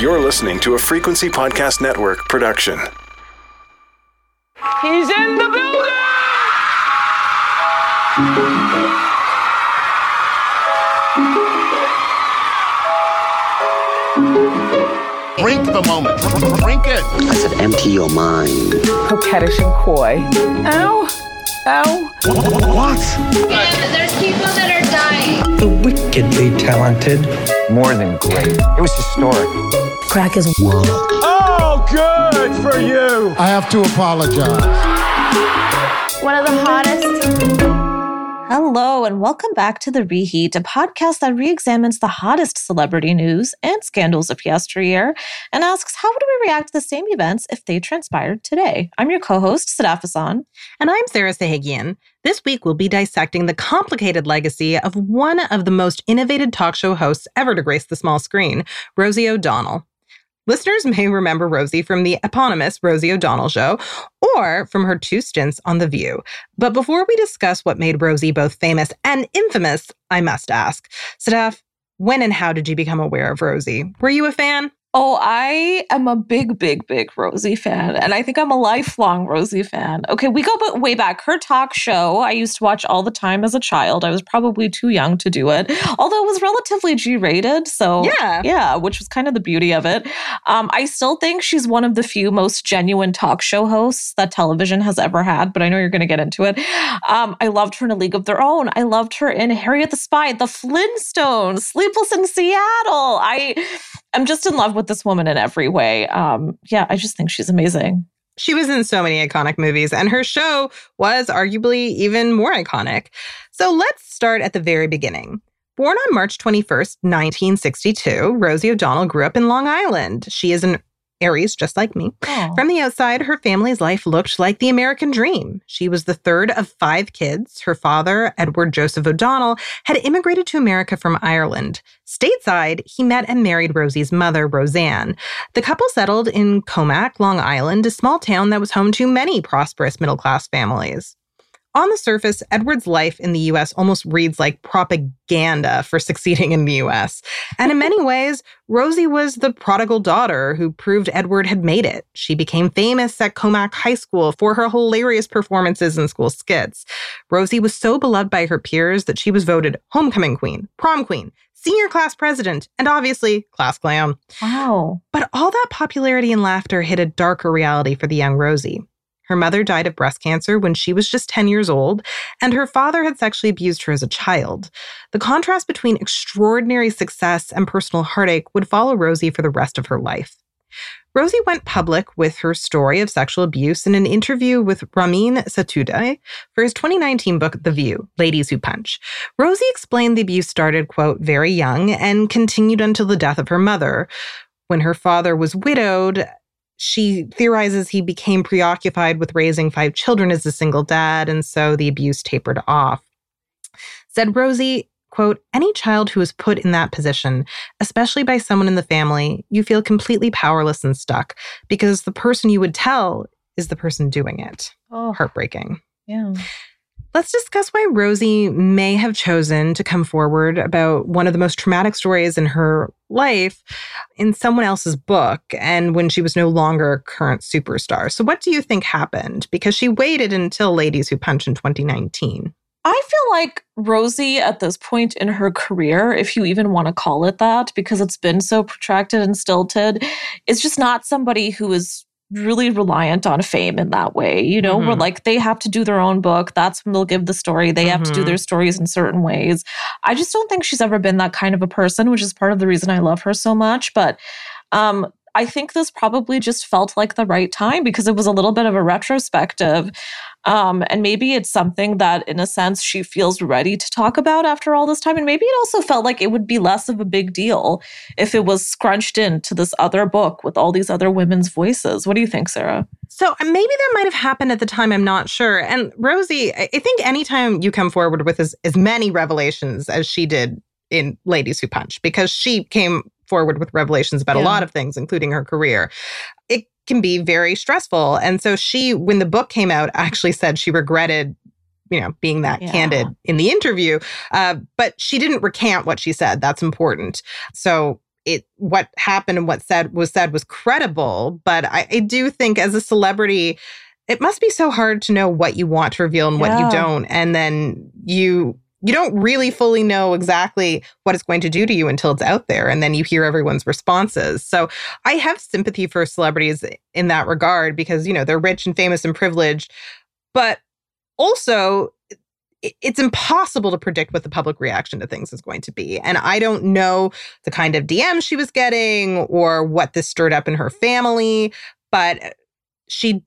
You're listening to a Frequency Podcast Network production. He's in the building! Drink the moment. Drink it. I said, empty your mind. Coquettish and coy. Ow! Ow! What? And there's people that are dying. the wickedly talented. more than great. It was historic. Crack is Oh, good for you. I have to apologize. One of the hottest. Hello, and welcome back to The Reheat, a podcast that re examines the hottest celebrity news and scandals of yesteryear and asks how would we react to the same events if they transpired today? I'm your co host, Sadaf Ahsan. And I'm Sarah Sahagian. This week, we'll be dissecting the complicated legacy of one of the most innovative talk show hosts ever to grace the small screen, Rosie O'Donnell. Listeners may remember Rosie from the eponymous Rosie O'Donnell Show or from her two stints on The View. But before we discuss what made Rosie both famous and infamous, I must ask, Sadaf, when and how did you become aware of Rosie? Were you a fan? Oh, I am a big, big, big Rosie fan. And I think I'm a lifelong Rosie fan. Okay, we go way back. Her talk show, I used to watch all the time as a child. I was probably too young to do it, although it was relatively G rated. So, Yeah. yeah, which was kind of the beauty of it. Um, I still think she's one of the few most genuine talk show hosts that television has ever had, but I know you're going to get into it. Um, I loved her in A League of Their Own. I loved her in Harriet the Spy, The Flintstones, Sleepless in Seattle. I am just in love with this woman in every way. Um, yeah, I just think she's amazing. She was in so many iconic movies, and her show was arguably even more iconic. So let's start at the very beginning. Born on March 21st, 1962, Rosie O'Donnell grew up in Long Island. She is an Aries, just like me. From the outside, her family's life looked like the American dream. She was the third of five kids. Her father, Edward Joseph O'Donnell, had immigrated to America from Ireland. Stateside, he met and married Rosie's mother, Roseanne. The couple settled in Commack, Long Island, a small town that was home to many prosperous middle class families. On the surface, Edward's life in the US almost reads like propaganda for succeeding in the US. And in many ways, Rosie was the prodigal daughter who proved Edward had made it. She became famous at Commack High School for her hilarious performances in school skits. Rosie was so beloved by her peers that she was voted homecoming queen, prom queen, senior class president, and obviously class clown. Wow. But all that popularity and laughter hid a darker reality for the young Rosie. Her mother died of breast cancer when she was just 10 years old, and her father had sexually abused her as a child. The contrast between extraordinary success and personal heartache would follow Rosie for the rest of her life. Rosie went public with her story of sexual abuse in an interview with Ramin Setoodeh for his 2019 book, The View Ladies Who Punch. Rosie explained the abuse started, quote, very young and continued until the death of her mother. When her father was widowed, she theorizes he became preoccupied with raising five children as a single dad, and so the abuse tapered off. Said Rosie, quote, any child who is put in that position, especially by someone in the family, you feel completely powerless and stuck because the person you would tell is the person doing it. Oh, Heartbreaking. yeah. Let's discuss why Rosie may have chosen to come forward about one of the most traumatic stories in her life in someone else's book and when she was no longer a current superstar. So, what do you think happened? Because she waited until Ladies Who Punch in 2019. I feel like Rosie at this point in her career, if you even want to call it that, because it's been so protracted and stilted, is just not somebody who is really reliant on fame in that way. You know, where Mhm. like they have to do their own book. That's when they'll give the story. They have to do their stories in certain ways. I just don't think she's ever been that kind of a person, which is part of the reason I love her so much. But um I think this probably just felt like the right time because it was a little bit of a retrospective. Um, and maybe it's something that, in a sense, she feels ready to talk about after all this time. And maybe it also felt like it would be less of a big deal if it was scrunched into this other book with all these other women's voices. What do you think, Sarah? So uh, maybe that might have happened at the time. I'm not sure. And Rosie, I think anytime you come forward with as, as many revelations as she did in Ladies Who Punch, because she came forward with revelations about a lot of things, including her career, it can be very stressful. And so she, when the book came out, actually said she regretted. You know, being that Yeah. candid in the interview, uh, but she didn't recant what she said. That's important. So it what happened and what said was said was credible. But I, I do think as a celebrity, it must be so hard to know what you want to reveal and what you don't. And then you you don't really fully know exactly what it's going to do to you until it's out there and then you hear everyone's responses. So I have sympathy for celebrities in that regard because you know they're rich and famous and privileged, but also it's impossible to predict what the public reaction to things is going to be. And I don't know the kind of DM she was getting or what this stirred up in her family, but she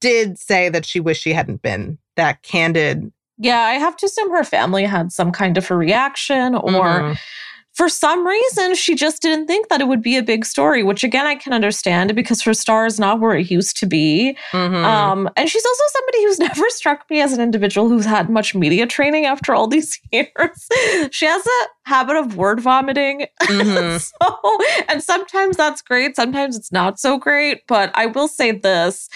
did say that she wished she hadn't been that candid. Yeah, I have to assume her family had some kind of a reaction or Mhm. For some reason she just didn't think that it would be a big story, which again I can understand because her star is not where it used to be. Mhm. Um, and she's also somebody who's never struck me as an individual who's had much media training after all these years. she has a habit of word vomiting. Mhm. so, and sometimes that's great, sometimes it's not so great. But I will say this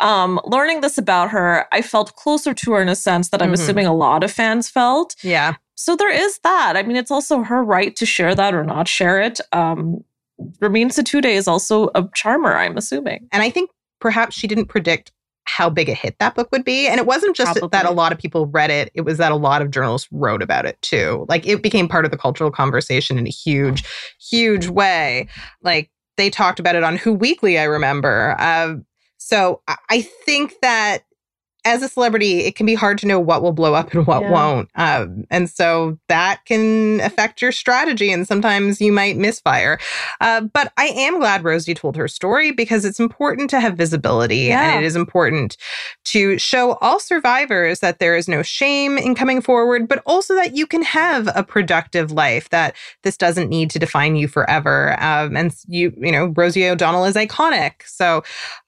um, learning this about her, I felt closer to her in a sense that I'm Mhm. assuming a lot of fans felt. yeah. So there is that. I mean, it's also her right to share that or not share it. Um, Ramin Setoodeh is also a charmer, I'm assuming. And I think perhaps she didn't predict how big a hit that book would be. And it wasn't just that a lot of people read it, it was that a lot of journalists wrote about it too. Like it became part of the cultural conversation in a huge, huge way. Like they talked about it on Who Weekly, I remember. Um, so I think that as a celebrity, it can be hard to know what will blow up and what Yeah. won't. Um, and so that can affect your strategy, and sometimes you might misfire. Uh, but I am glad Rosie told her story because it's important to have visibility Yeah. and it is important to show all survivors that there is no shame in coming forward, but also that you can have a productive life, that this doesn't need to define you forever. Um, and you, you know, Rosie O'Donnell is iconic. So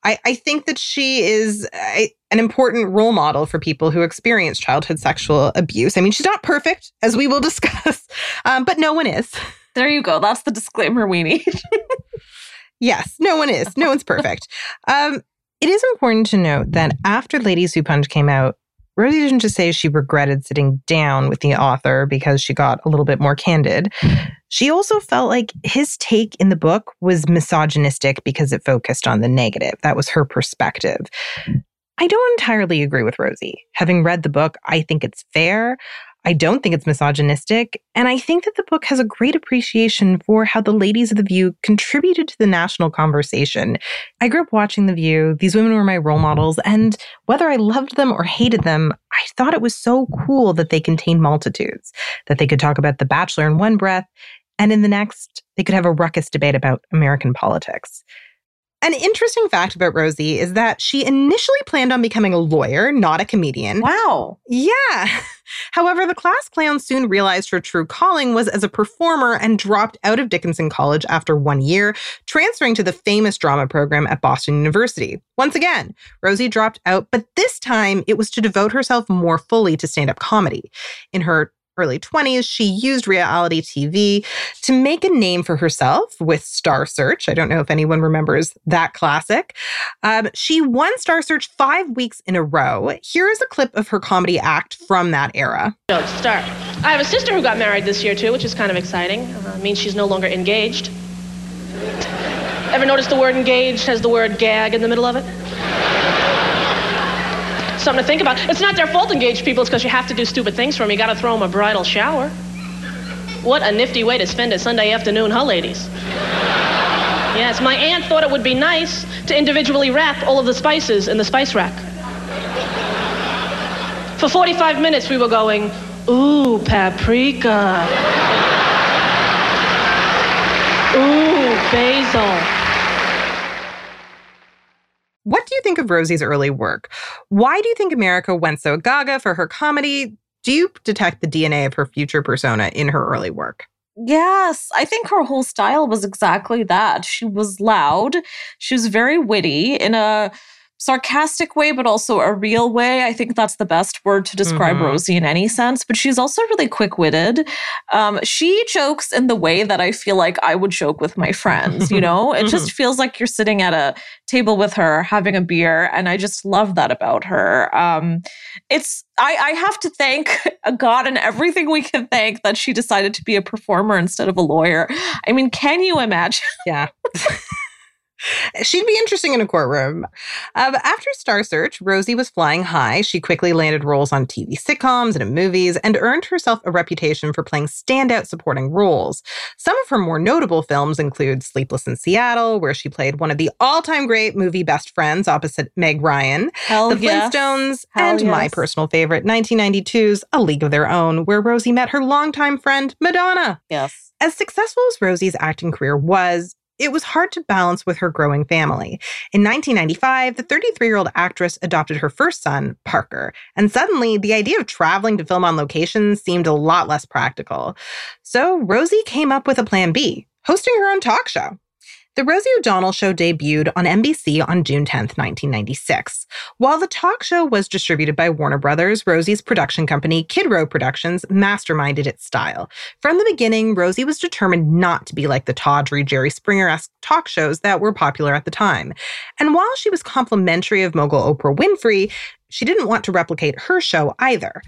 I, I think that she is a, an important role model for people who experience childhood sexual abuse. I mean, she's not perfect, as we will discuss, um, but no one is. There you go. That's the disclaimer we need. Yes, no one is. No one's perfect. Um, it is important to note that after Who Punch came out, Rosie didn't just say she regretted sitting down with the author because she got a little bit more candid. She also felt like his take in the book was misogynistic because it focused on the negative. That was her perspective. I don't entirely agree with Rosie. Having read the book, I think it's fair. I don't think it's misogynistic. And I think that the book has a great appreciation for how the ladies of The View contributed to the national conversation. I grew up watching The View. These women were my role models. And whether I loved them or hated them, I thought it was so cool that they contained multitudes, that they could talk about The Bachelor in one breath, and in the next, they could have a ruckus debate about American politics. An interesting fact about Rosie is that she initially planned on becoming a lawyer, not a comedian. wow. Yeah. However, the class clown soon realized her true calling was as a performer and dropped out of Dickinson College after one year, transferring to the famous drama program at Boston University. Once again, Rosie dropped out, but this time it was to devote herself more fully to stand up comedy. In her early 20s, she used reality TV to make a name for herself with Star Search. I don't know if anyone remembers that classic. Um, she won Star Search five weeks in a row. Here is a clip of her comedy act from that era. Start. I have a sister who got married this year too, which is kind of exciting. Uh, means she's no longer engaged. Ever notice the word engaged has the word gag in the middle of it? Something to think about. It's not their fault, engaged people. It's because you have to do stupid things for them. You got to throw them a bridal shower. What a nifty way to spend a Sunday afternoon, huh, ladies? Yes, my aunt thought it would be nice to individually wrap all of the spices in the spice rack. For 45 minutes, we were going, ooh, paprika. Ooh, basil. What do you think of Rosie's early work? Why do you think America went so gaga for her comedy? Do you detect the DNA of her future persona in her early work? Yes, I think her whole style was exactly that. She was loud. She was very witty in a sarcastic way, but also a real way. I think that's the best word to describe Mhm. Rosie in any sense. But she's also really quick witted. Um, she jokes in the way that I feel like I would joke with my friends. You know, it just feels like you're sitting at a table with her having a beer, and I just love that about her. Um, it's I, I have to thank God and everything we can thank that she decided to be a performer instead of a lawyer. I mean, can you imagine? Yeah. She'd be interesting in a courtroom. Uh, after Star Search, Rosie was flying high. She quickly landed roles on TV sitcoms and in movies and earned herself a reputation for playing standout supporting roles. Some of her more notable films include Sleepless in Seattle, where she played one of the all time great movie best friends opposite Meg Ryan, Hell The yes. Flintstones, Hell and my personal favorite, 1992's A League of Their Own, where Rosie met her longtime friend, Madonna. Yes. As successful as Rosie's acting career was, it was hard to balance with her growing family. In 1995, the 33 year old actress adopted her first son, Parker, and suddenly the idea of traveling to film on location seemed a lot less practical. So Rosie came up with a plan B hosting her own talk show. The Rosie O'Donnell Show debuted on NBC on June 10, 1996. While the talk show was distributed by Warner Brothers, Rosie's production company, KidRo Productions, masterminded its style. From the beginning, Rosie was determined not to be like the tawdry Jerry Springer esque talk shows that were popular at the time. And while she was complimentary of mogul Oprah Winfrey, she didn't want to replicate her show either.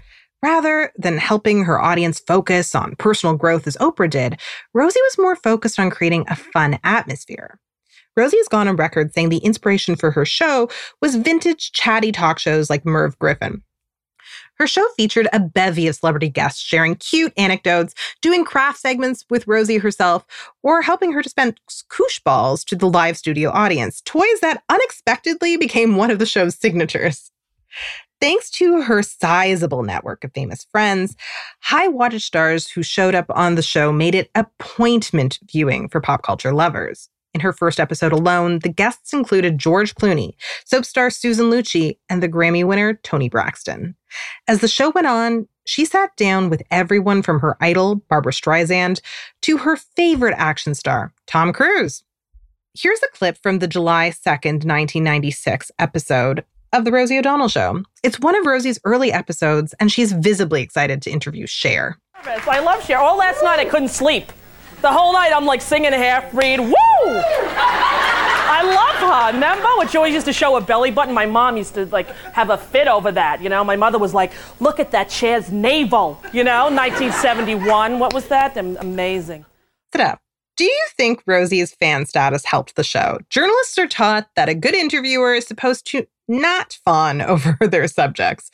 Rather than helping her audience focus on personal growth as Oprah did, Rosie was more focused on creating a fun atmosphere. Rosie has gone on record saying the inspiration for her show was vintage chatty talk shows like Merv Griffin. Her show featured a bevy of celebrity guests sharing cute anecdotes, doing craft segments with Rosie herself, or helping her dispense koosh balls to the live studio audience, toys that unexpectedly became one of the show's signatures. Thanks to her sizable network of famous friends, high wattage stars who showed up on the show made it appointment viewing for pop culture lovers. In her first episode alone, the guests included George Clooney, soap star Susan Lucci, and the Grammy winner Toni Braxton. As the show went on, she sat down with everyone from her idol, Barbra Streisand, to her favorite action star, Tom Cruise. Here's a clip from the July 2nd, 1996 episode of The Rosie O'Donnell Show. It's one of Rosie's early episodes, and she's visibly excited to interview Cher. I love Cher. All last night I couldn't sleep. The whole night I'm like singing a Half-Breed. Woo! I love her. Remember when she always used to show her belly button? My mom used to like have a fit over that. You know, my mother was like, "Look at that Cher's navel." You know, 1971. What was that? Amazing. Sit up. Do you think Rosie's fan status helped the show? Journalists are taught that a good interviewer is supposed to not fawn over their subjects.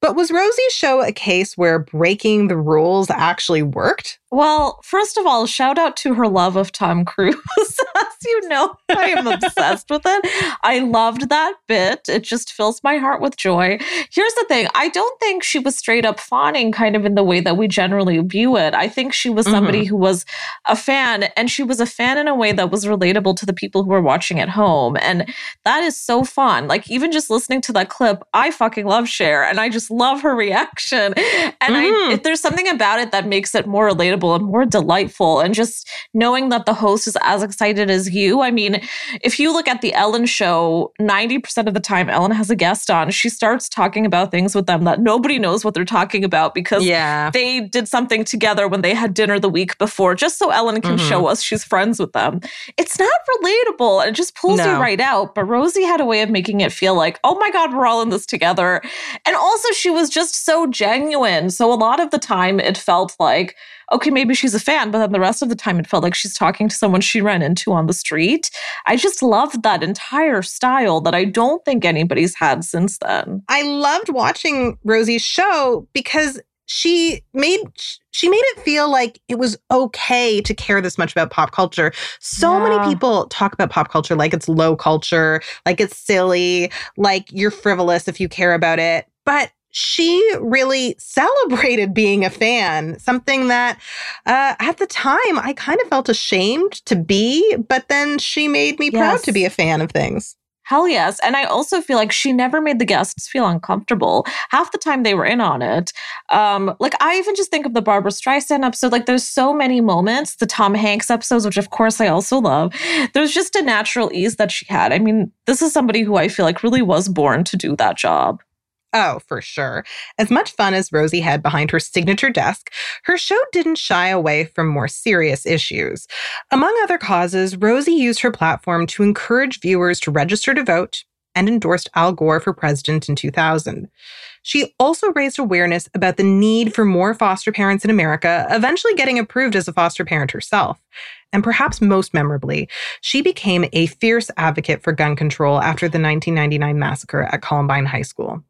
But was Rosie's show a case where breaking the rules actually worked? Well, first of all, shout out to her love of Tom Cruise. As you know, I am obsessed with it. I loved that bit. It just fills my heart with joy. Here's the thing I don't think she was straight up fawning, kind of in the way that we generally view it. I think she was somebody Mhm. who was a fan, and she was a fan in a way that was relatable to the people who were watching at home. And that is so fun. Like, even just listening to that clip, I fucking love Cher, and I just love her reaction. And Mhm. I, if there's something about it that makes it more relatable and more delightful, and just knowing that the host is as excited as you. I mean, if you look at the Ellen show, 90% of the time Ellen has a guest on, she starts talking about things with them that nobody knows what they're talking about because Yeah. they did something together when they had dinner the week before, just so Ellen can Mhm. show us she's friends with them. It's not relatable and it just pulls you right out. But Rosie had a way of making it feel like, oh my God, we're all in this together. And also, she was just so genuine. So a lot of the time, it felt like, okay, maybe she's a fan, but then the rest of the time, it felt like she's talking to someone she ran into on the street. I just loved that entire style that I don't think anybody's had since then. I loved watching Rosie's show because she made she made it feel like it was okay to care this much about pop culture. So Yeah. many people talk about pop culture like it's low culture, like it's silly, like you're frivolous if you care about it. But she really celebrated being a fan, something that uh, at the time I kind of felt ashamed to be, but then she made me proud to be a fan of things. Hell yes. And I also feel like she never made the guests feel uncomfortable. Half the time they were in on it. Um, like I even just think of the Barbra Streisand episode. Like there's so many moments, the Tom Hanks episodes, which of course I also love. There's just a natural ease that she had. I mean, this is somebody who I feel like really was born to do that job. Oh, for sure. As much fun as Rosie had behind her signature desk, her show didn't shy away from more serious issues. Among other causes, Rosie used her platform to encourage viewers to register to vote and endorsed Al Gore for president in 2000. She also raised awareness about the need for more foster parents in America, eventually getting approved as a foster parent herself. And perhaps most memorably, she became a fierce advocate for gun control after the 1999 massacre at Columbine High School.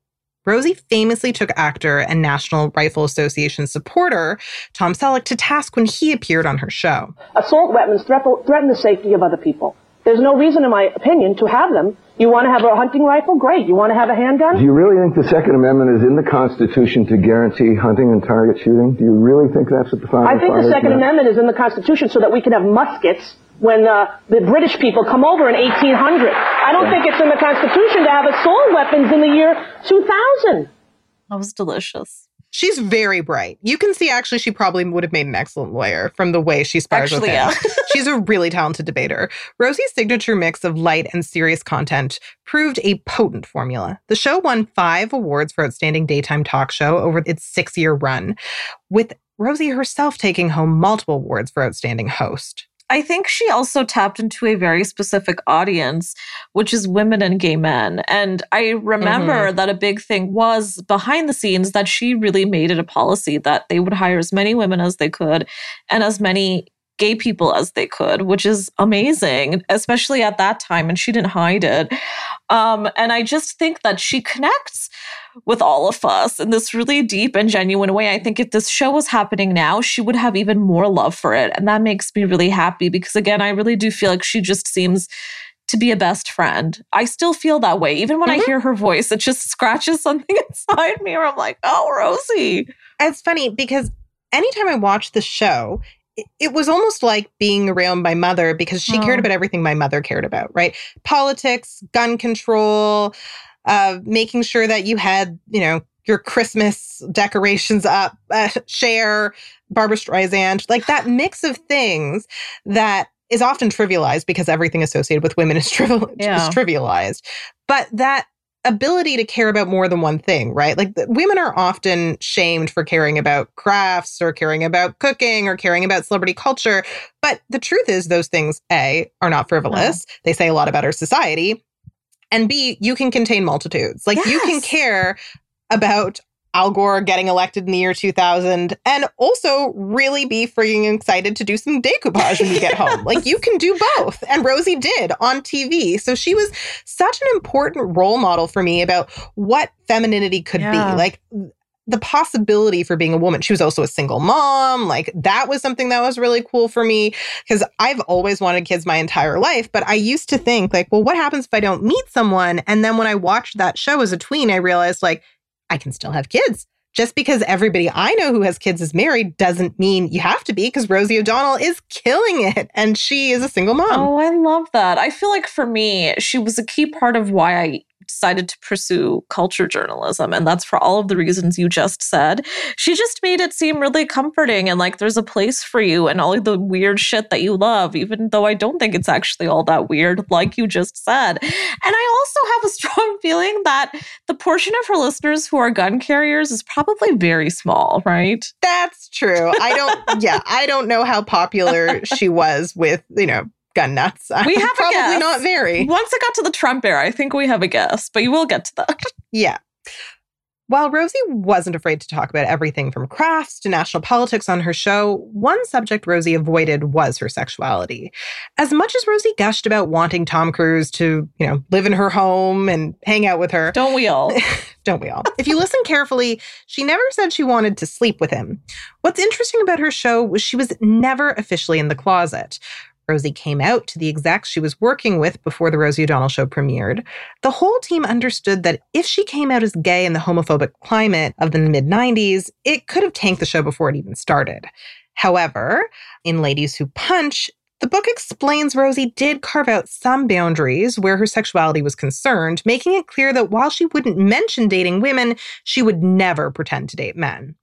Rosie famously took actor and National Rifle Association supporter Tom Selleck to task when he appeared on her show. Assault weapons threaten the safety of other people. There's no reason, in my opinion, to have them. You want to have a hunting rifle? Great. You want to have a handgun? Do you really think the Second Amendment is in the Constitution to guarantee hunting and target shooting? Do you really think that's what the founding I think the Second Amendment is in the Constitution so that we can have muskets when uh, the British people come over in 1800. I don't think it's in the Constitution to have assault weapons in the year 2000. That was delicious. She's very bright. You can see actually she probably would have made an excellent lawyer from the way she spars Actually, with him. yeah. She's a really talented debater. Rosie's signature mix of light and serious content proved a potent formula. The show won five awards for Outstanding Daytime Talk Show over its six year run, with Rosie herself taking home multiple awards for Outstanding Host. I think she also tapped into a very specific audience, which is women and gay men. And I remember Mhm. that a big thing was behind the scenes that she really made it a policy that they would hire as many women as they could and as many gay people as they could, which is amazing, especially at that time. And she didn't hide it. Um, and I just think that she connects with all of us in this really deep and genuine way. I think if this show was happening now, she would have even more love for it. And that makes me really happy because, again, I really do feel like she just seems to be a best friend. I still feel that way. Even when I mm-hmm. hear her voice, it just scratches something inside me where I'm like, oh, Rosie. It's funny because anytime I watch the show, it, was almost like being around my mother because she cared Oh. about everything my mother cared about, right? Politics, gun control, uh, making sure that you had, you know, your Christmas decorations up, uh, Cher, Barbra Streisand, like that mix of things that is often trivialized because everything associated with women is, trivial, Yeah. is trivialized. But that ability to care about more than one thing, right? Like the, women are often shamed for caring about crafts or caring about cooking or caring about celebrity culture. But the truth is, those things, A, are not frivolous. They say a lot about our society. And B, you can contain multitudes. Like you can care about Al Gore getting elected in the year 2000 and also really be freaking excited to do some decoupage when you get home. Like you can do both. And Rosie did on TV. So she was such an important role model for me about what femininity could Yeah. be. Like the possibility for being a woman. She was also a single mom. Like that was something that was really cool for me because I've always wanted kids my entire life. But I used to think, like, well, what happens if I don't meet someone? And then when I watched that show as a tween, I realized, like, I can still have kids. Just because everybody I know who has kids is married doesn't mean you have to be because Rosie O'Donnell is killing it and she is a single mom. Oh, I love that. I feel like for me, she was a key part of why I decided to pursue culture journalism. And that's for all of the reasons you just said. She just made it seem really comforting and like there's a place for you and all of the weird shit that you love, even though I don't think it's actually all that weird, like you just said. And I also have a strong feeling that the portion of her listeners who are gun carriers is probably very small, right? That's true. I don't, yeah, I don't know how popular she was with, you know, gun nuts. We have a probably guess. not very. Once it got to the Trump era, I think we have a guess, but you will get to that. Yeah. While Rosie wasn't afraid to talk about everything from crafts to national politics on her show, one subject Rosie avoided was her sexuality. As much as Rosie gushed about wanting Tom Cruise to, you know, live in her home and hang out with her, Don't we all? don't we all? If you listen carefully, she never said she wanted to sleep with him. What's interesting about her show was she was never officially in the closet. Rosie came out to the execs she was working with before the Rosie O'Donnell show premiered. The whole team understood that if she came out as gay in the homophobic climate of the mid 90s, it could have tanked the show before it even started. However, in Ladies Who Punch, The book explains Rosie did carve out some boundaries where her sexuality was concerned, making it clear that while she wouldn't mention dating women, she would never pretend to date men.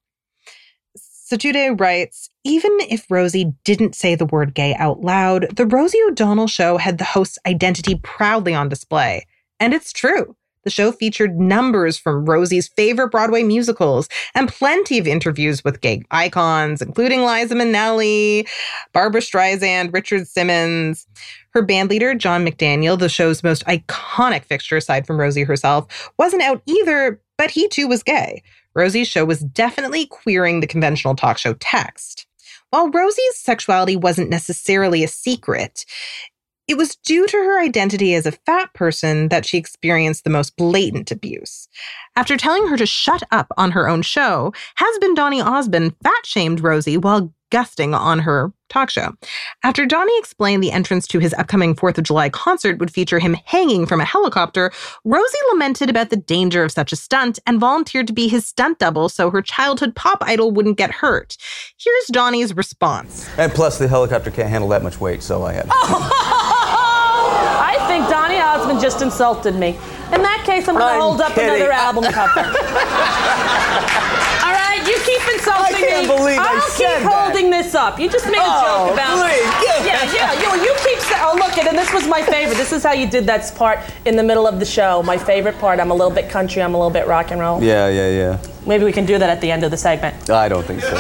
Setoodeh writes Even if Rosie didn't say the word gay out loud, the Rosie O'Donnell show had the host's identity proudly on display. And it's true. The show featured numbers from Rosie's favorite Broadway musicals and plenty of interviews with gay icons, including Liza Minnelli, Barbra Streisand, Richard Simmons. Her bandleader, John McDaniel, the show's most iconic fixture aside from Rosie herself, wasn't out either, but he too was gay. Rosie's show was definitely queering the conventional talk show text. While Rosie's sexuality wasn't necessarily a secret, it was due to her identity as a fat person that she experienced the most blatant abuse. After telling her to shut up on her own show, has been Donny Osmond fat shamed Rosie while gusting on her talk show. After Donny explained the entrance to his upcoming 4th of July concert would feature him hanging from a helicopter, Rosie lamented about the danger of such a stunt and volunteered to be his stunt double so her childhood pop idol wouldn't get hurt. Here's Donny's response. And plus, the helicopter can't handle that much weight, so I had. I think Donny Osmond just insulted me. In that case, I'm going to hold up kidding. another album cover. All right, you keep insulting I can't me. believe I I'll said keep that. holding this up. You just made a Oh, joke about please, give Yeah, yeah. You, you keep saying, oh, look, and this was my favorite. This is how you did that part in the middle of the show. My favorite part. I'm a little bit country. I'm a little bit rock and roll. Yeah, yeah, yeah. Maybe we can do that at the end of the segment. I don't think so.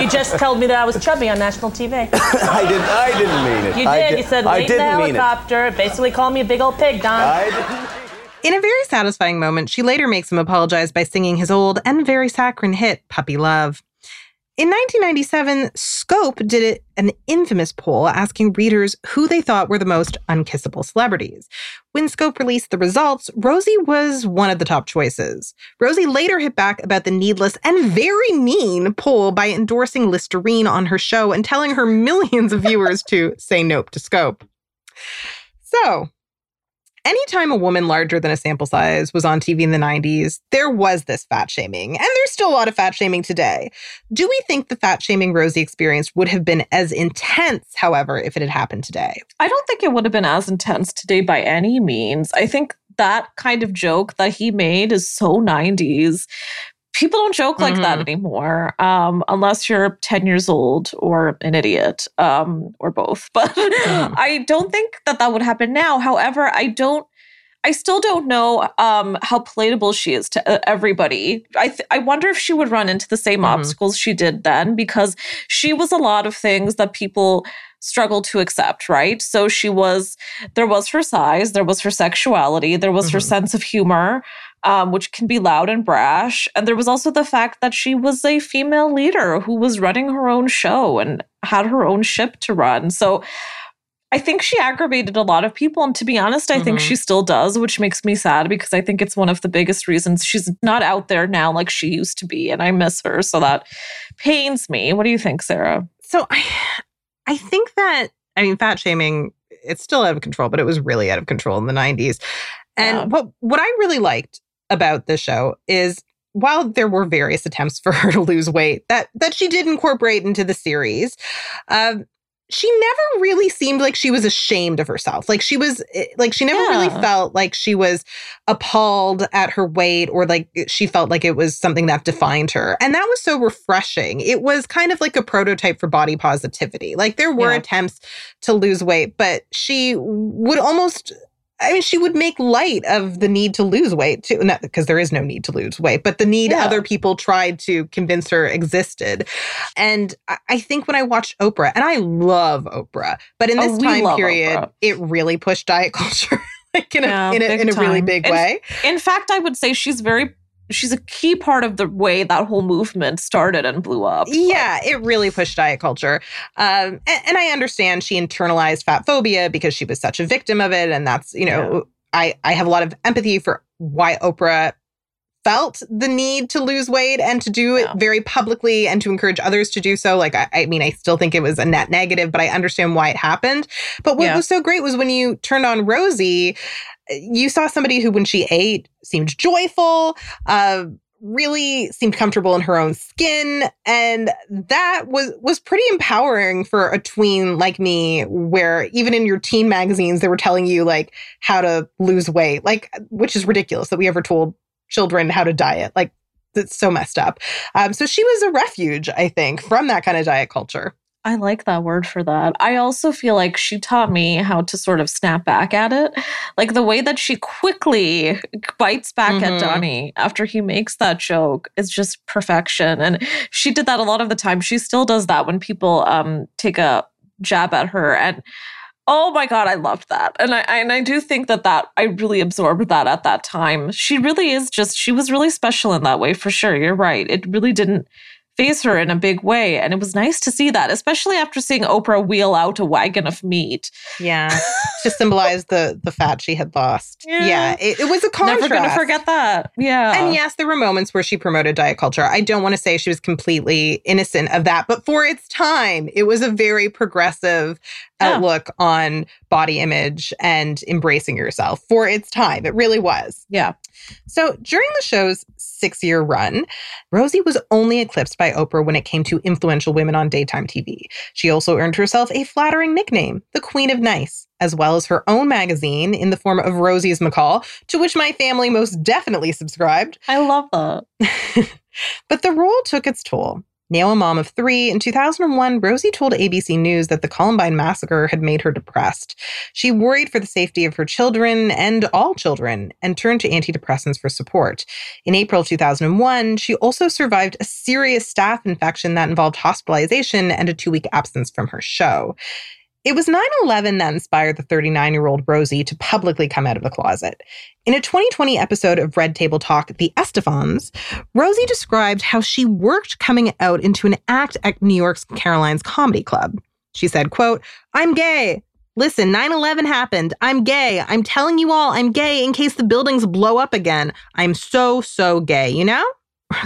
You just told me that I was chubby on national TV. I didn't. I didn't mean it. You did. I you said I wait in the didn't mean it. helicopter. Basically, call me a big old pig, Don. In a very satisfying moment, she later makes him apologize by singing his old and very saccharine hit, Puppy Love. In 1997, Scope did an infamous poll asking readers who they thought were the most unkissable celebrities. When Scope released the results, Rosie was one of the top choices. Rosie later hit back about the needless and very mean poll by endorsing Listerine on her show and telling her millions of viewers to say nope to Scope. So, anytime a woman larger than a sample size was on TV in the 90s, there was this fat shaming. And there's still a lot of fat shaming today. Do we think the fat shaming Rosie experienced would have been as intense, however, if it had happened today? I don't think it would have been as intense today by any means. I think that kind of joke that he made is so 90s. People don't joke like that Mhm. anymore, um, unless you're 10 years old or an idiot, um, or both. But I don't think that that would happen now. However, I don't. I still don't know um, how palatable she is to uh, everybody. I th- I wonder if she would run into the same obstacles she did then because she was a lot of things that people struggle to accept, right? So she was there was her size, there was her sexuality, there was her sense of humor, um, which can be loud and brash, and there was also the fact that she was a female leader who was running her own show and had her own ship to run. So I think she aggravated a lot of people. And to be honest, I think Mhm. she still does, which makes me sad because I think it's one of the biggest reasons she's not out there now like she used to be. And I miss her. So that pains me. What do you think, Sarah? So I, I think that, I mean, fat shaming, it's still out of control, but it was really out of control in the 90s. And Yeah. what, what I really liked about the show is while there were various attempts for her to lose weight that that she did incorporate into the series, um, she never really seemed like she was ashamed of herself. Like she was, eh, like she never really felt like she was appalled at her weight or like she felt like it was something that defined her. And that was so refreshing. It was kind of like a prototype for body positivity. Like there were Yeah. attempts to lose weight, but she would almost I mean, she would make light of the need to lose weight too, not because there is no need to lose weight, but the need Yeah. other people tried to convince her existed. And I, think when I watched Oprah, and I love Oprah, but in Oh, this we time period, Oprah. it really pushed diet culture like in a, in a, in a really big way. In fact, I would say she's very she's a key part of the way that whole movement started and blew up. Yeah, it really pushed diet culture. Um, and, and I understand she internalized fat phobia because she was such a victim of it. And that's, you know, I, I have a lot of empathy for why Oprah felt the need to lose weight and to do it very publicly and to encourage others to do so. Like, I, I mean, I still think it was a net negative, but I understand why it happened. But what Yeah. was so great was when you turned on Rosie, you saw somebody who, when she ate, seemed joyful. Uh, really seemed comfortable in her own skin and that was was pretty empowering for a tween like me where even in your teen magazines they were telling you like how to lose weight like which is ridiculous that we ever told children how to diet like it's so messed up um, so she was a refuge i think from that kind of diet culture I like that word for that. I also feel like she taught me how to sort of snap back at it. Like the way that she quickly bites back mm-hmm. at Donny after he makes that joke is just perfection. And she did that a lot of the time. She still does that when people um, take a jab at her. And oh my God, I loved that. And I, and I do think that that I really absorbed that at that time. She really is just, she was really special in that way for sure. You're right. It really didn't face her in a big way. And it was nice to see that, especially after seeing Oprah wheel out a wagon of meat. Yeah. to symbolize the the fat she had lost. Yeah. yeah it, it, was a contrast. Never gonna forget that. Yeah. And yes, there were moments where she promoted diet culture. I don't want to say she was completely innocent of that, but for its time, it was a very progressive yeah. outlook on body image and embracing yourself for its time. It really was. Yeah. So during the show's six year run, Rosie was only eclipsed by Oprah when it came to influential women on daytime TV. She also earned herself a flattering nickname, the Queen of Nice, as well as her own magazine in the form of Rosie's McCall, to which my family most definitely subscribed. I love that. but the role took its toll. Now a mom of three, in 2001, Rosie told ABC News that the Columbine massacre had made her depressed. She worried for the safety of her children and all children and turned to antidepressants for support. In April 2001, she also survived a serious staph infection that involved hospitalization and a two week absence from her show. It was 9 11 that inspired the 39 year old Rosie to publicly come out of the closet. In a 2020 episode of Red Table Talk, The Estefans, Rosie described how she worked coming out into an act at New York's Caroline's Comedy Club. She said, quote, I'm gay. Listen, 9 11 happened. I'm gay. I'm telling you all I'm gay in case the buildings blow up again. I'm so, so gay, you know?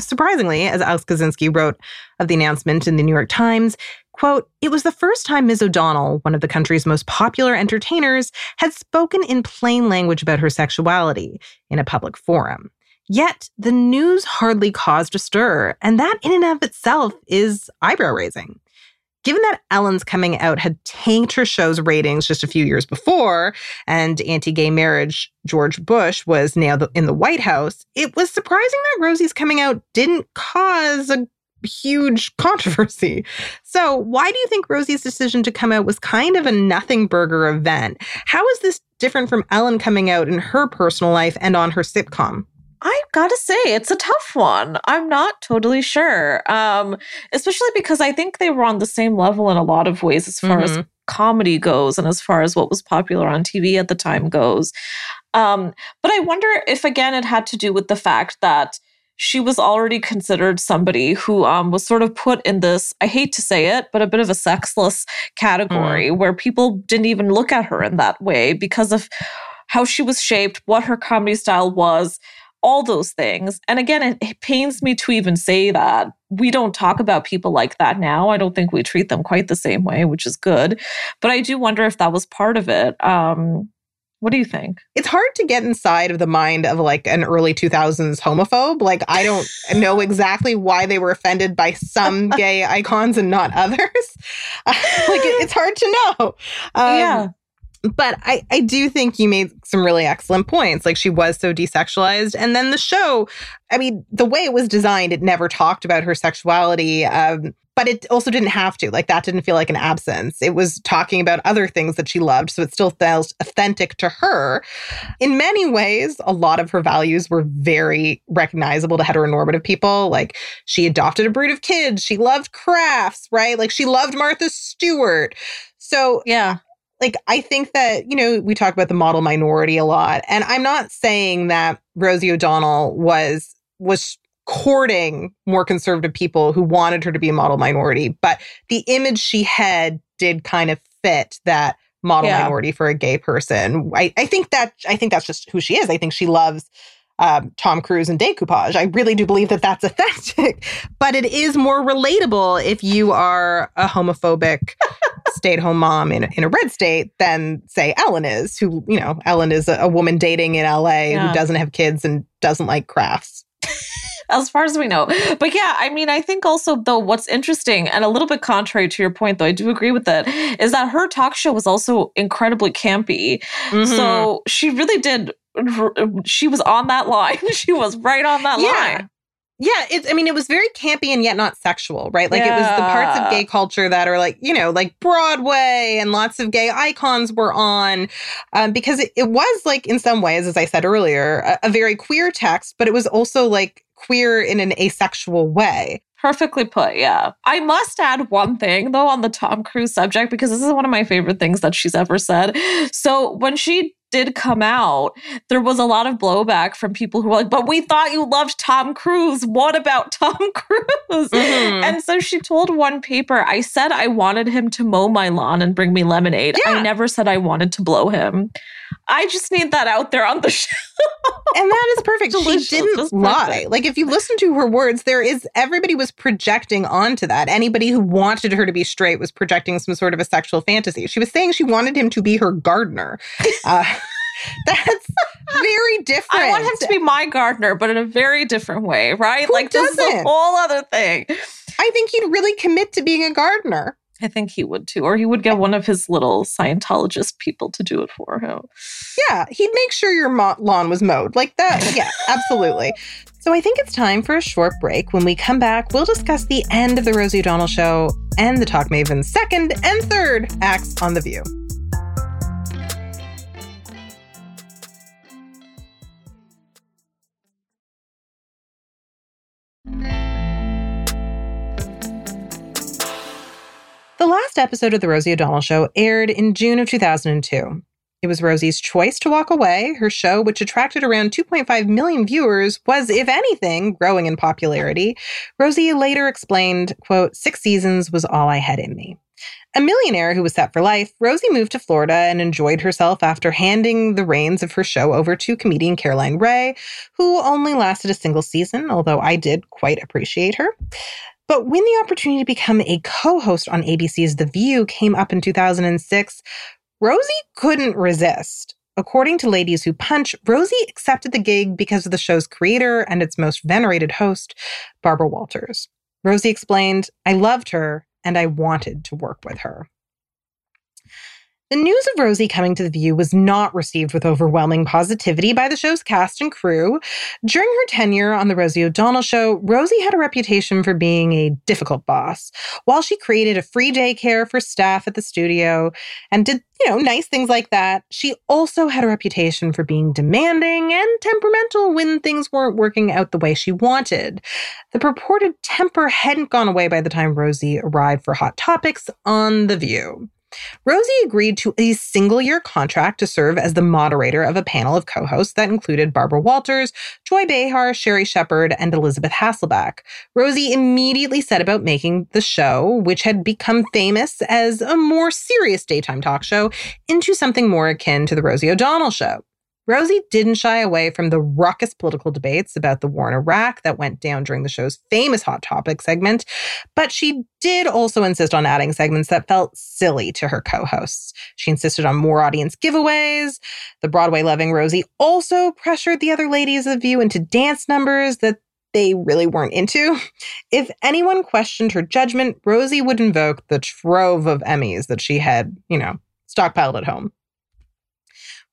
Surprisingly, as Alex Kuczynski wrote of the announcement in the New York Times, Quote, it was the first time Ms. O'Donnell, one of the country's most popular entertainers, had spoken in plain language about her sexuality in a public forum. Yet the news hardly caused a stir, and that in and of itself is eyebrow raising. Given that Ellen's coming out had tanked her show's ratings just a few years before, and anti gay marriage George Bush was now in the White House, it was surprising that Rosie's coming out didn't cause a huge controversy. So, why do you think Rosie's decision to come out was kind of a nothing burger event? How is this different from Ellen coming out in her personal life and on her sitcom? I gotta say, it's a tough one. I'm not totally sure. Um, especially because I think they were on the same level in a lot of ways as far mm-hmm. as comedy goes and as far as what was popular on TV at the time goes. Um, but I wonder if, again, it had to do with the fact that she was already considered somebody who um, was sort of put in this, I hate to say it, but a bit of a sexless category mm. where people didn't even look at her in that way because of how she was shaped, what her comedy style was, all those things. And again, it, it pains me to even say that. We don't talk about people like that now. I don't think we treat them quite the same way, which is good. But I do wonder if that was part of it. Um, what do you think? It's hard to get inside of the mind of like an early 2000s homophobe. Like, I don't know exactly why they were offended by some gay icons and not others. Like, it, it's hard to know. Um, yeah. But I, I do think you made some really excellent points. Like, she was so desexualized. And then the show, I mean, the way it was designed, it never talked about her sexuality. Um, but it also didn't have to. Like that didn't feel like an absence. It was talking about other things that she loved. So it still felt authentic to her. In many ways, a lot of her values were very recognizable to heteronormative people. Like she adopted a brood of kids. She loved crafts, right? Like she loved Martha Stewart. So, yeah. Like, I think that, you know, we talk about the model minority a lot. And I'm not saying that Rosie O'Donnell was was courting more conservative people who wanted her to be a model minority. But the image she had did kind of fit that model yeah. minority for a gay person. I, I think that I think that's just who she is. I think she loves um, Tom Cruise and decoupage. I really do believe that that's authentic, but it is more relatable if you are a homophobic stay-at-home mom in, in a red state than say Ellen is, who you know Ellen is a, a woman dating in LA yeah. who doesn't have kids and doesn't like crafts. As far as we know. But yeah, I mean, I think also though what's interesting and a little bit contrary to your point, though I do agree with it, is that her talk show was also incredibly campy. Mhm. So she really did. She was on that line. She was right on that Yeah. line. Yeah, it's I mean it was very campy and yet not sexual, right? Like it was the parts of gay culture that are like, you know, like Broadway and lots of gay icons were on um, because it, it was like in some ways as I said earlier, a, a very queer text, but it was also like queer in an asexual way. Perfectly put, yeah. I must add one thing though on the Tom Cruise subject because this is one of my favorite things that she's ever said. So when she did come out, there was a lot of blowback from people who were like, but we thought you loved Tom Cruise. What about Tom Cruise? Mhm. And so she told one paper, I said I wanted him to mow my lawn and bring me lemonade. Yeah. I never said I wanted to blow him. I just need that out there on the show. And that is perfect. Delicious. She didn't lie. Like if you listen to her words, there is everybody was projecting onto that. Anybody who wanted her to be straight was projecting some sort of a sexual fantasy. She was saying she wanted him to be her gardener. Uh, that's very different. I want him to be my gardener, but in a very different way, right? Who like this is a whole other thing. I think he'd really commit to being a gardener. I think he would too, or he would get one of his little Scientologist people to do it for him. Yeah, he'd make sure your mo- lawn was mowed. Like that. Yeah, absolutely. So I think it's time for a short break. When we come back, we'll discuss the end of the Rosie O'Donnell show and the Talk Maven's second and third acts on The View. The last episode of The Rosie O'Donnell Show aired in June of 2002. It was Rosie's choice to walk away. Her show, which attracted around 2.5 million viewers, was, if anything, growing in popularity. Rosie later explained, quote, six seasons was all I had in me. A millionaire who was set for life, Rosie moved to Florida and enjoyed herself after handing the reins of her show over to comedian Caroline Rhea, who only lasted a single season, although I did quite appreciate her. But when the opportunity to become a co host on ABC's The View came up in 2006, Rosie couldn't resist. According to Ladies Who Punch, Rosie accepted the gig because of the show's creator and its most venerated host, Barbara Walters. Rosie explained, I loved her and I wanted to work with her. The news of Rosie coming to The View was not received with overwhelming positivity by the show's cast and crew. During her tenure on The Rosie O'Donnell Show, Rosie had a reputation for being a difficult boss. While she created a free daycare for staff at the studio and did, you know, nice things like that, she also had a reputation for being demanding and temperamental when things weren't working out the way she wanted. The purported temper hadn't gone away by the time Rosie arrived for Hot Topics on The View. Rosie agreed to a single year contract to serve as the moderator of a panel of co hosts that included Barbara Walters, Joy Behar, Sherri Shepherd, and Elisabeth Hasselbeck. Rosie immediately set about making the show, which had become famous as a more serious daytime talk show, into something more akin to The Rosie O'Donnell Show. Rosie didn't shy away from the raucous political debates about the war in Iraq that went down during the show's famous Hot Topic segment, but she did also insist on adding segments that felt silly to her co hosts. She insisted on more audience giveaways. The Broadway loving Rosie also pressured the other ladies of View into dance numbers that they really weren't into. If anyone questioned her judgment, Rosie would invoke the trove of Emmys that she had, you know, stockpiled at home.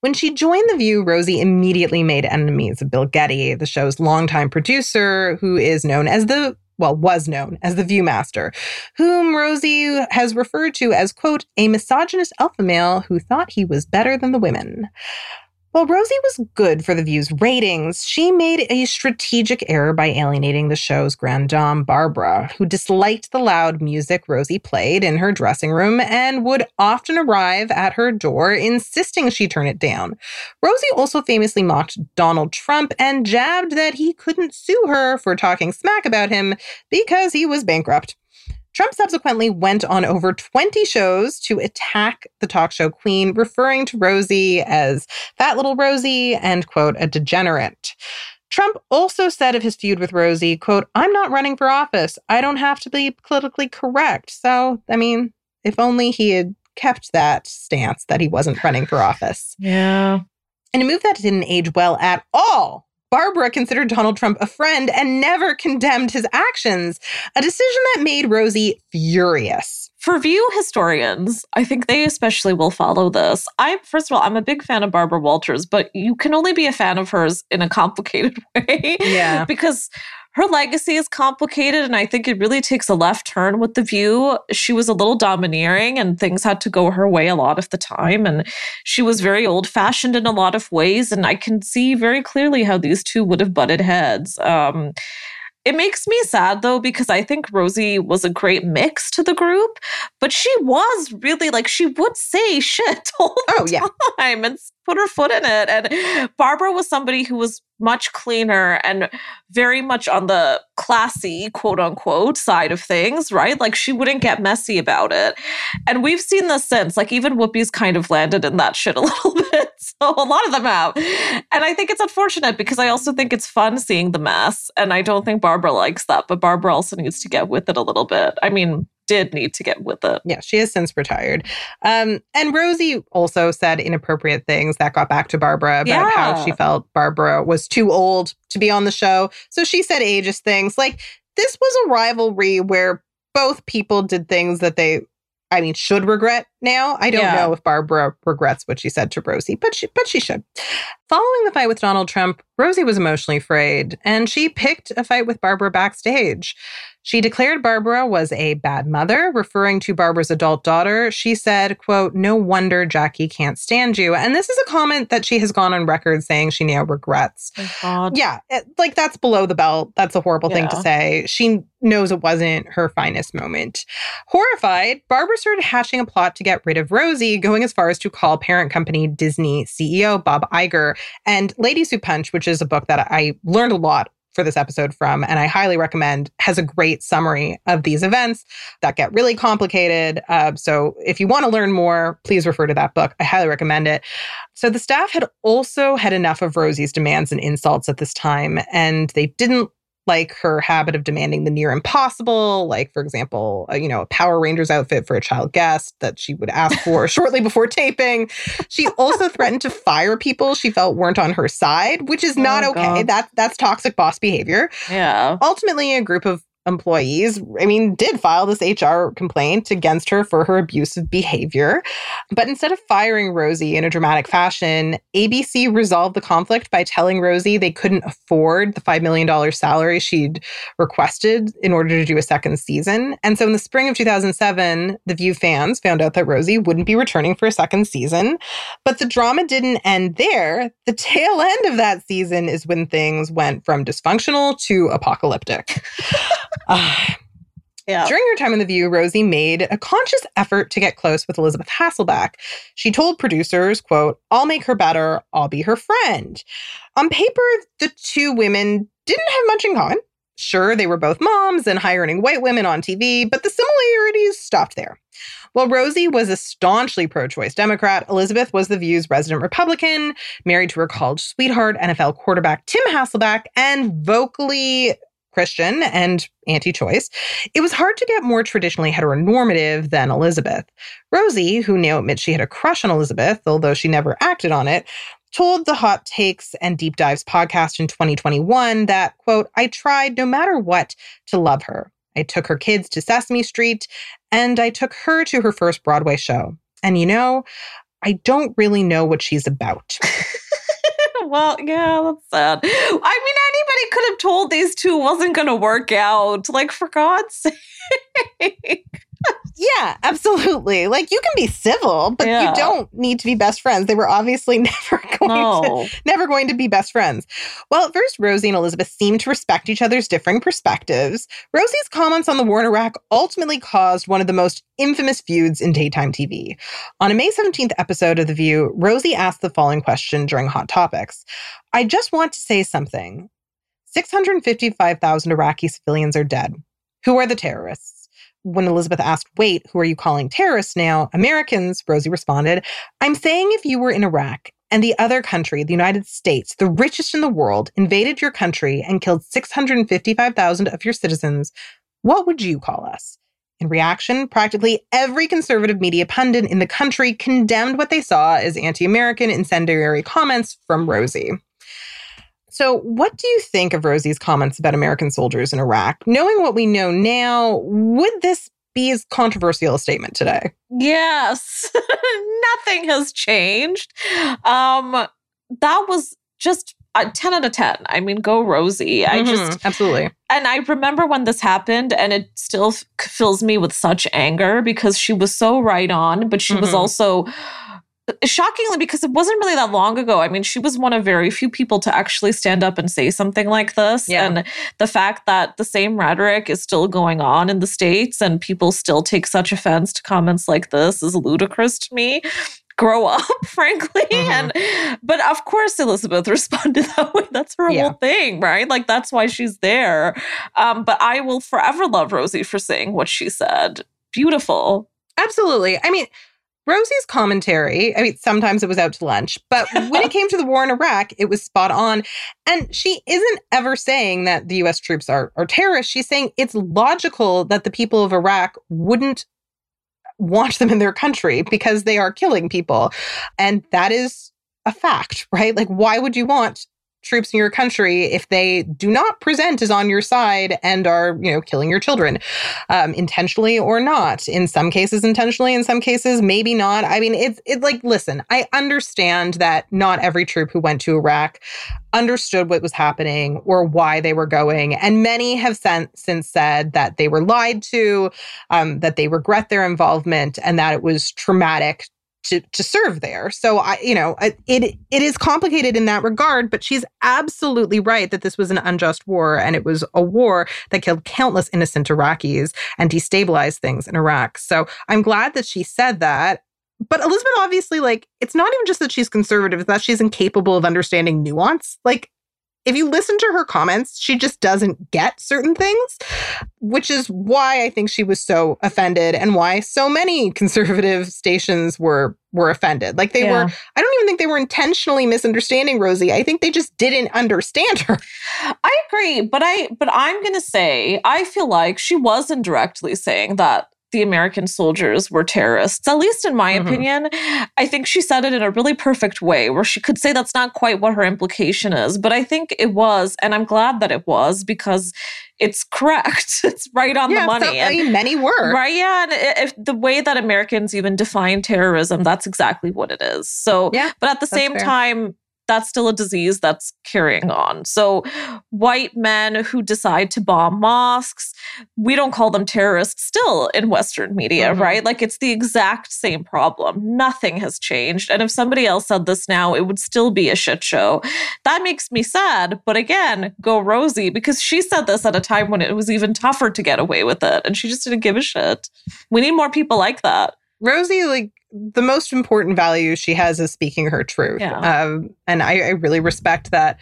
When she joined The View, Rosie immediately made enemies of Bill Geddie, the show's longtime producer, who is known as the well, was known as the Viewmaster, whom Rosie has referred to as, quote, a misogynist alpha male who thought he was better than the women. While Rosie was good for The View's ratings, she made a strategic error by alienating the show's grand dame, Barbara, who disliked the loud music Rosie played in her dressing room and would often arrive at her door insisting she turn it down. Rosie also famously mocked Donald Trump and jabbed that he couldn't sue her for talking smack about him because he was bankrupt. Trump subsequently went on over 20 shows to attack the talk show queen, referring to Rosie as fat little Rosie and, quote, a degenerate. Trump also said of his feud with Rosie, quote, I'm not running for office. I don't have to be politically correct. So, I mean, if only he had kept that stance that he wasn't running for office. Yeah. And a move that didn't age well at all, Barbara considered Donald Trump a friend and never condemned his actions, a decision that made Rosie furious. For View historians, I think they especially will follow this. I first of all, I'm a big fan of Barbara Walters, but you can only be a fan of hers in a complicated way. Yeah. because her legacy is complicated and I think it really takes a left turn with the view. She was a little domineering and things had to go her way a lot of the time and she was very old-fashioned in a lot of ways and I can see very clearly how these two would have butted heads. Um, it makes me sad though, because I think Rosie was a great mix to the group, but she was really like, she would say shit all the Oh, yeah. time and put her foot in it. And Barbara was somebody who was much cleaner and very much on the classy, quote unquote, side of things, right? Like she wouldn't get messy about it. And we've seen this since, like even Whoopi's kind of landed in that shit a little bit. So a lot of them have. And I think it's unfortunate because I also think it's fun seeing the mess. And I don't think Barbara likes that, but Barbara also needs to get with it a little bit. I mean, did need to get with it. Yeah, she has since retired. Um, and Rosie also said inappropriate things that got back to Barbara about how she felt Barbara was too old to be on the show. So she said ageist things. Like this was a rivalry where both people did things that they I mean should regret now. I don't Yeah. know if Barbara regrets what she said to Rosie, but she but she should. Following the fight with Donald Trump, Rosie was emotionally frayed and she picked a fight with Barbara backstage. She declared Barbara was a bad mother, referring to Barbara's adult daughter. She said, quote, no wonder Jackie can't stand you. And this is a comment that she has gone on record saying she now regrets. Oh, God. Yeah, it- like that's below the belt. That's a horrible thing to say. She knows it wasn't her finest moment. Horrified, Barbara started hatching a plot to get rid of Rosie, going as far as to call parent company Disney CEO Bob Iger and Ladies Who Punch, which is a book that I learned a lot for this episode from, and I highly recommend, has a great summary of these events that get really complicated. Uh, so if you want to learn more, please refer to that book. I highly recommend it. So the staff had also had enough of Rosie's demands and insults at this time, and they didn't like her habit of demanding the near impossible, like, for example, uh, you know, a Power Rangers outfit for a child guest that she would ask for shortly before taping. She also threatened to fire people she felt weren't on her side, which is not Oh, okay. God. That, that's toxic boss behavior. Yeah. Ultimately, a group of employees, I mean, did file this HR complaint against her for her abusive behavior. But instead of firing Rosie in a dramatic fashion, ABC resolved the conflict by telling Rosie they couldn't afford the $5 million salary she'd requested in order to do a second season. And so in the spring of 2007, the View fans found out that Rosie wouldn't be returning for a second season. But the drama didn't end there. The tail end of that season is when things went from dysfunctional to apocalyptic. Ah. Yeah. During her time in The View, Rosie made a conscious effort to get close with Elisabeth Hasselbeck. She told producers, quote, I'll make her better, I'll be her friend. On paper, the two women didn't have much in common. Sure, they were both moms and high earning white women on TV, but the similarities stopped there. While Rosie was a staunchly pro choice Democrat, Elisabeth was The View's resident Republican, married to her college sweetheart, NFL quarterback Tim Hasselbeck, and vocally Christian and anti choice, it was hard to get more traditionally heteronormative than Elisabeth. Rosie, who now admits she had a crush on Elisabeth, although she never acted on it, told the Hot Takes and Deep Dives podcast in 2021 that, quote, I tried no matter what to love her. I took her kids to Sesame Street and I took her to her first Broadway show. And you know, I don't really know what she's about. well, yeah, that's sad. I mean, anybody could have told these two wasn't going to work out. Like, for God's sake. Yeah, absolutely. Like you can be civil, but Yeah. you don't need to be best friends. They were obviously never going No. to never going to be best friends. Well, at first Rosie and Elisabeth seemed to respect each other's differing perspectives. Rosie's comments on the war in Iraq ultimately caused one of the most infamous feuds in daytime TV. On a May 17th episode of The View, Rosie asked the following question during Hot Topics. I just want to say something. 655,000 Iraqi civilians are dead. Who are the terrorists? When Elisabeth asked, Wait, who are you calling terrorists now? Americans, Rosie responded, I'm saying if you were in Iraq and the other country, the United States, the richest in the world, invaded your country and killed 655,000 of your citizens, what would you call us? In reaction, practically every conservative media pundit in the country condemned what they saw as anti American incendiary comments from Rosie. So, what do you think of Rosie's comments about American soldiers in Iraq? Knowing what we know now, would this be as controversial a statement today? Yes. Nothing has changed. Um, that was just a 10 out of 10. I mean, go Rosie. I Mhm, just absolutely. And I remember when this happened, and it still f- fills me with such anger because she was so right on, but she was Mhm. also shockingly because it wasn't really that long ago. I mean, she was one of very few people to actually stand up and say something like this. Yeah. And the fact that the same rhetoric is still going on in the States and people still take such offense to comments like this is ludicrous to me. Grow up, frankly. Mm-hmm. And but of course Elisabeth responded that way. That's her Yeah. whole thing, right? Like that's why she's there. Um, but I will forever love Rosie for saying what she said. Beautiful. Absolutely. I mean, Rosie's commentary, I mean, sometimes it was out to lunch, but when it came to the war in Iraq, it was spot on. And she isn't ever saying that the US troops are, are terrorists. She's saying it's logical that the people of Iraq wouldn't want them in their country because they are killing people. And that is a fact, right? Like, why would you want troops in your country if they do not present as on your side and are, you know, killing your children, um, intentionally or not? In some cases, intentionally. In some cases, maybe not. I mean, it's it's like, listen, I understand that not every troop who went to Iraq understood what was happening or why they were going, and many have sent, since said that they were lied to, um, that they regret their involvement, and that it was traumatic to to serve there. So I, you know, it it is complicated in that regard, but she's absolutely right that this was an unjust war and it was a war that killed countless innocent Iraqis and destabilized things in Iraq. So I'm glad that she said that. But Elisabeth obviously like it's not even just that she's conservative, it's that she's incapable of understanding nuance. Like if you listen to her comments, she just doesn't get certain things, which is why I think she was so offended and why so many conservative stations were were offended. Like they were I don't even think they were intentionally misunderstanding Rosie. I think they just didn't understand her. I agree, but I but I'm going to say I feel like she was indirectly saying that the American soldiers were terrorists. At least in my Mhm. opinion, I think she said it in a really perfect way where she could say that's not quite what her implication is, but I think it was and I'm glad that it was because it's correct. It's right on Yeah, the money. so- I mean, many were. Right, yeah, and if the way that Americans even define terrorism, that's exactly what it is. So, Yeah, but at the same fair. time, that's still a disease that's carrying on. So, white men who decide to bomb mosques, we don't call them terrorists still in Western media, Mhm. right? Like it's the exact same problem. Nothing has changed. And if somebody else said this now, it would still be a shit show. That makes me sad. But again, go Rosie, because she said this at a time when it was even tougher to get away with it. And she just didn't give a shit. We need more people like that. Rosie, like the most important value she has is speaking her truth. Yeah. Um, and I, I really respect that.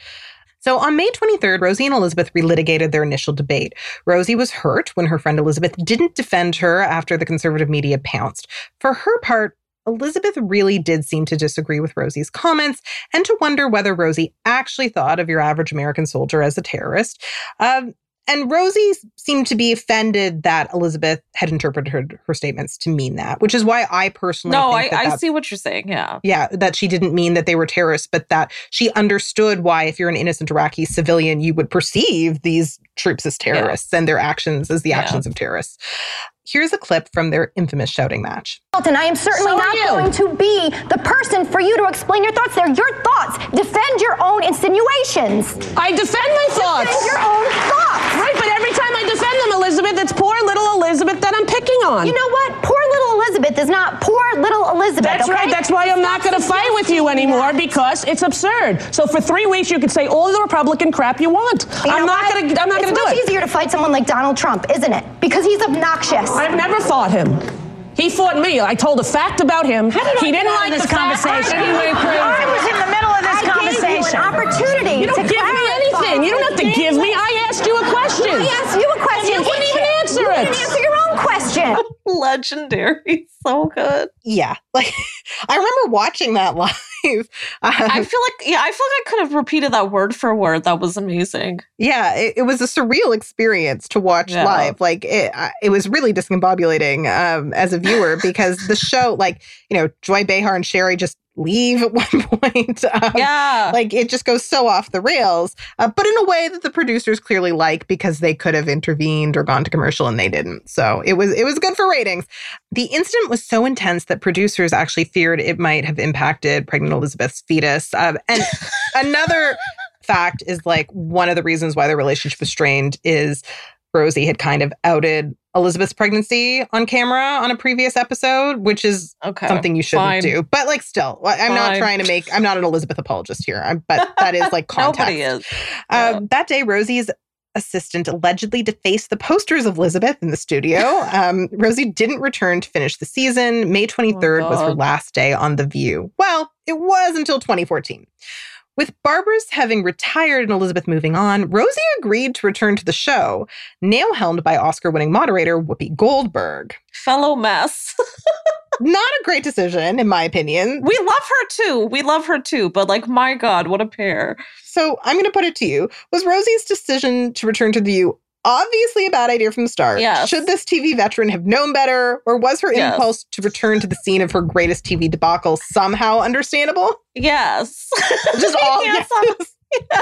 So on May 23rd, Rosie and Elisabeth relitigated their initial debate. Rosie was hurt when her friend Elisabeth didn't defend her after the conservative media pounced. For her part, Elisabeth really did seem to disagree with Rosie's comments and to wonder whether Rosie actually thought of your average American soldier as a terrorist. Um, and Rosie seemed to be offended that Elisabeth had interpreted her, her statements to mean that, which is why I personally No, think I, that I that's- see what you're saying. Yeah. yeah, that she didn't mean that they were terrorists, but that she understood why, if you're an innocent Iraqi civilian, you would perceive these troops as terrorists and their actions as the Yeah. actions of terrorists. Here's a clip from their infamous shouting match. And I am certainly So not you. going to be the person for you to explain your thoughts. They're your thoughts. Defend your own insinuations. I defend my thoughts. Defend your own thoughts. Right, but every time I defend them, Elisabeth, it's poor little Elisabeth that I'm picking on. You know what? Poor little Elisabeth is not poor little Elisabeth. That's okay? right. That's why I'm not going to fight with you anymore because it's absurd. So for three weeks, you could say all the Republican crap you want. You I'm not going to. I'm not going to It's do much it. easier to fight someone like Donald Trump, isn't it? Because he's obnoxious. I've never fought him. He fought me. I told a fact about him. How did he didn't like this the conversation? and he went crazy. I was in the middle of this I gave you conversation. an opportunity You don't to give me anything. You don't have to give me. I asked you a question. I asked you a question. And you wouldn't even answer you it. didn't answer your own question. Legendary. So good. Yeah, like I remember watching that live. I Um, feel like, yeah, I feel like I could have repeated that word for word. That was amazing. yeah, it, it was a surreal experience to watch Yeah. live. Like it, it was really discombobulating um, as a viewer because the show, like you know, Joy Behar and Sherri just leave at one point. Um, yeah. Like it just goes so off the rails, uh, but in a way that the producers clearly like because they could have intervened or gone to commercial and they didn't. So it was it was good for ratings. The incident was so intense that producers actually feared it might have impacted pregnant Elisabeth's fetus. Um, and another fact is like one of the reasons why the relationship was strained is Rosie had kind of outed Elisabeth's pregnancy on camera on a previous episode, which is okay, something you shouldn't fine. do. But like, still, I'm not trying to make. I'm not an Elisabeth apologist here, I'm, but that is like context. Nobody is. Um, That day, Rosie's assistant allegedly defaced the posters of Elisabeth in the studio. Um, Rosie didn't return to finish the season. May 23rd was her last day on The View. Well, it was until 2014. With Barbara's having retired and Elisabeth moving on, Rosie agreed to return to the show, nail helmed by Oscar winning moderator Whoopi Goldberg. Fellow mess. Not a great decision, in my opinion. We love her too. We love her too. But like, my God, what a pair. So I'm going to put it to you Was Rosie's decision to return to The View obviously a bad idea from the start? Yes. Should this TV veteran have known better? Or was her Yes. impulse to return to the scene of her greatest TV debacle somehow understandable? Yes. Just all yes, yes.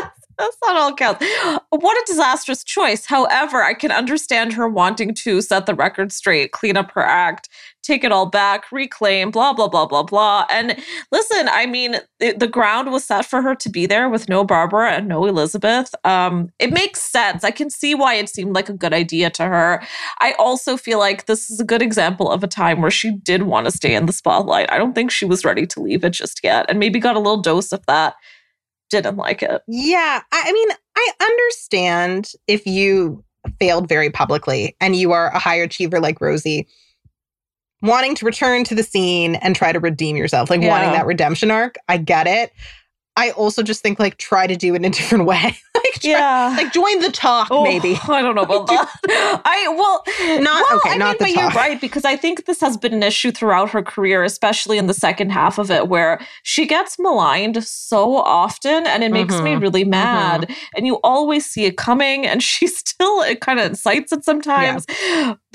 That's not all counts. What a disastrous choice. However, I can understand her wanting to set the record straight, clean up her act, take it all back, reclaim, blah, blah, blah, blah, blah. And listen, I mean, the, the ground was set for her to be there with no Barbara and no Elisabeth. Um, it makes sense. I can see why it seemed like a good idea to her. I also feel like this is a good example of a time where she did want to stay in the spotlight. I don't think she was ready to leave it just yet, and maybe got a little dose of that. Didn't like it. Yeah. I, I mean, I understand if you failed very publicly and you are a high achiever like Rosie, wanting to return to the scene and try to redeem yourself, like wanting that redemption arc. I get it. I also just think like try to do it in a different way. Like try, Yeah. like join the talk Oh, maybe. I don't know about that. I well, Not- well, okay, I not mean, the but you're right because I think this has been an issue throughout her career, especially in the second half of it, where she gets maligned so often, and it makes me Mhm. really mad. And you always see it coming, and she still it kind of incites it sometimes.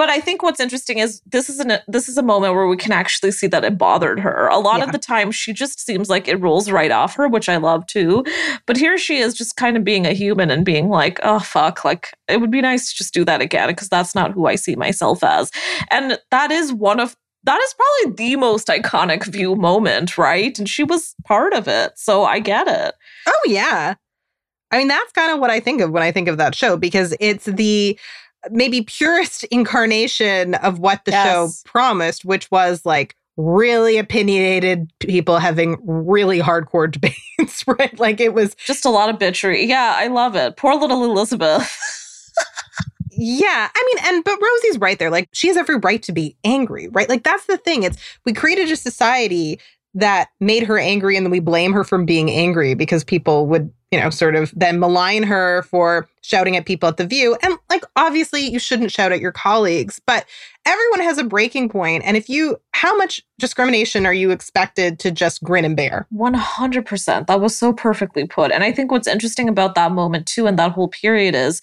But I think what's interesting is this is an this is a moment where we can actually see that it bothered her. A lot Yeah. of the time, she just seems like it rolls right off her, which I love too. But here she is just kind of being a human and being like, oh, fuck, like it would be nice to just do that again because that's not who I see myself as. And that is one of, that is probably the most iconic view moment, right? And she was part of it. So I get it. Oh yeah. I mean, that's kind of what I think of when I think of that show because it's the maybe purest incarnation of what the show promised, which was like really opinionated people having really hardcore debates, right? Like it was Just a lot of bitchery. Yeah, I love it. Poor little Elisabeth. Yeah, I mean, and but Rosie's right there. Like she has every right to be angry, right? Like that's the thing. It's we created a society that made her angry, and then we blame her for being angry because people would, you know, sort of then malign her for shouting at people at the view. And like obviously you shouldn't shout at your colleagues, but everyone has a breaking point. And if you how much discrimination are you expected to just grin and bear? 100%. That was so perfectly put. And I think what's interesting about that moment, too, and that whole period is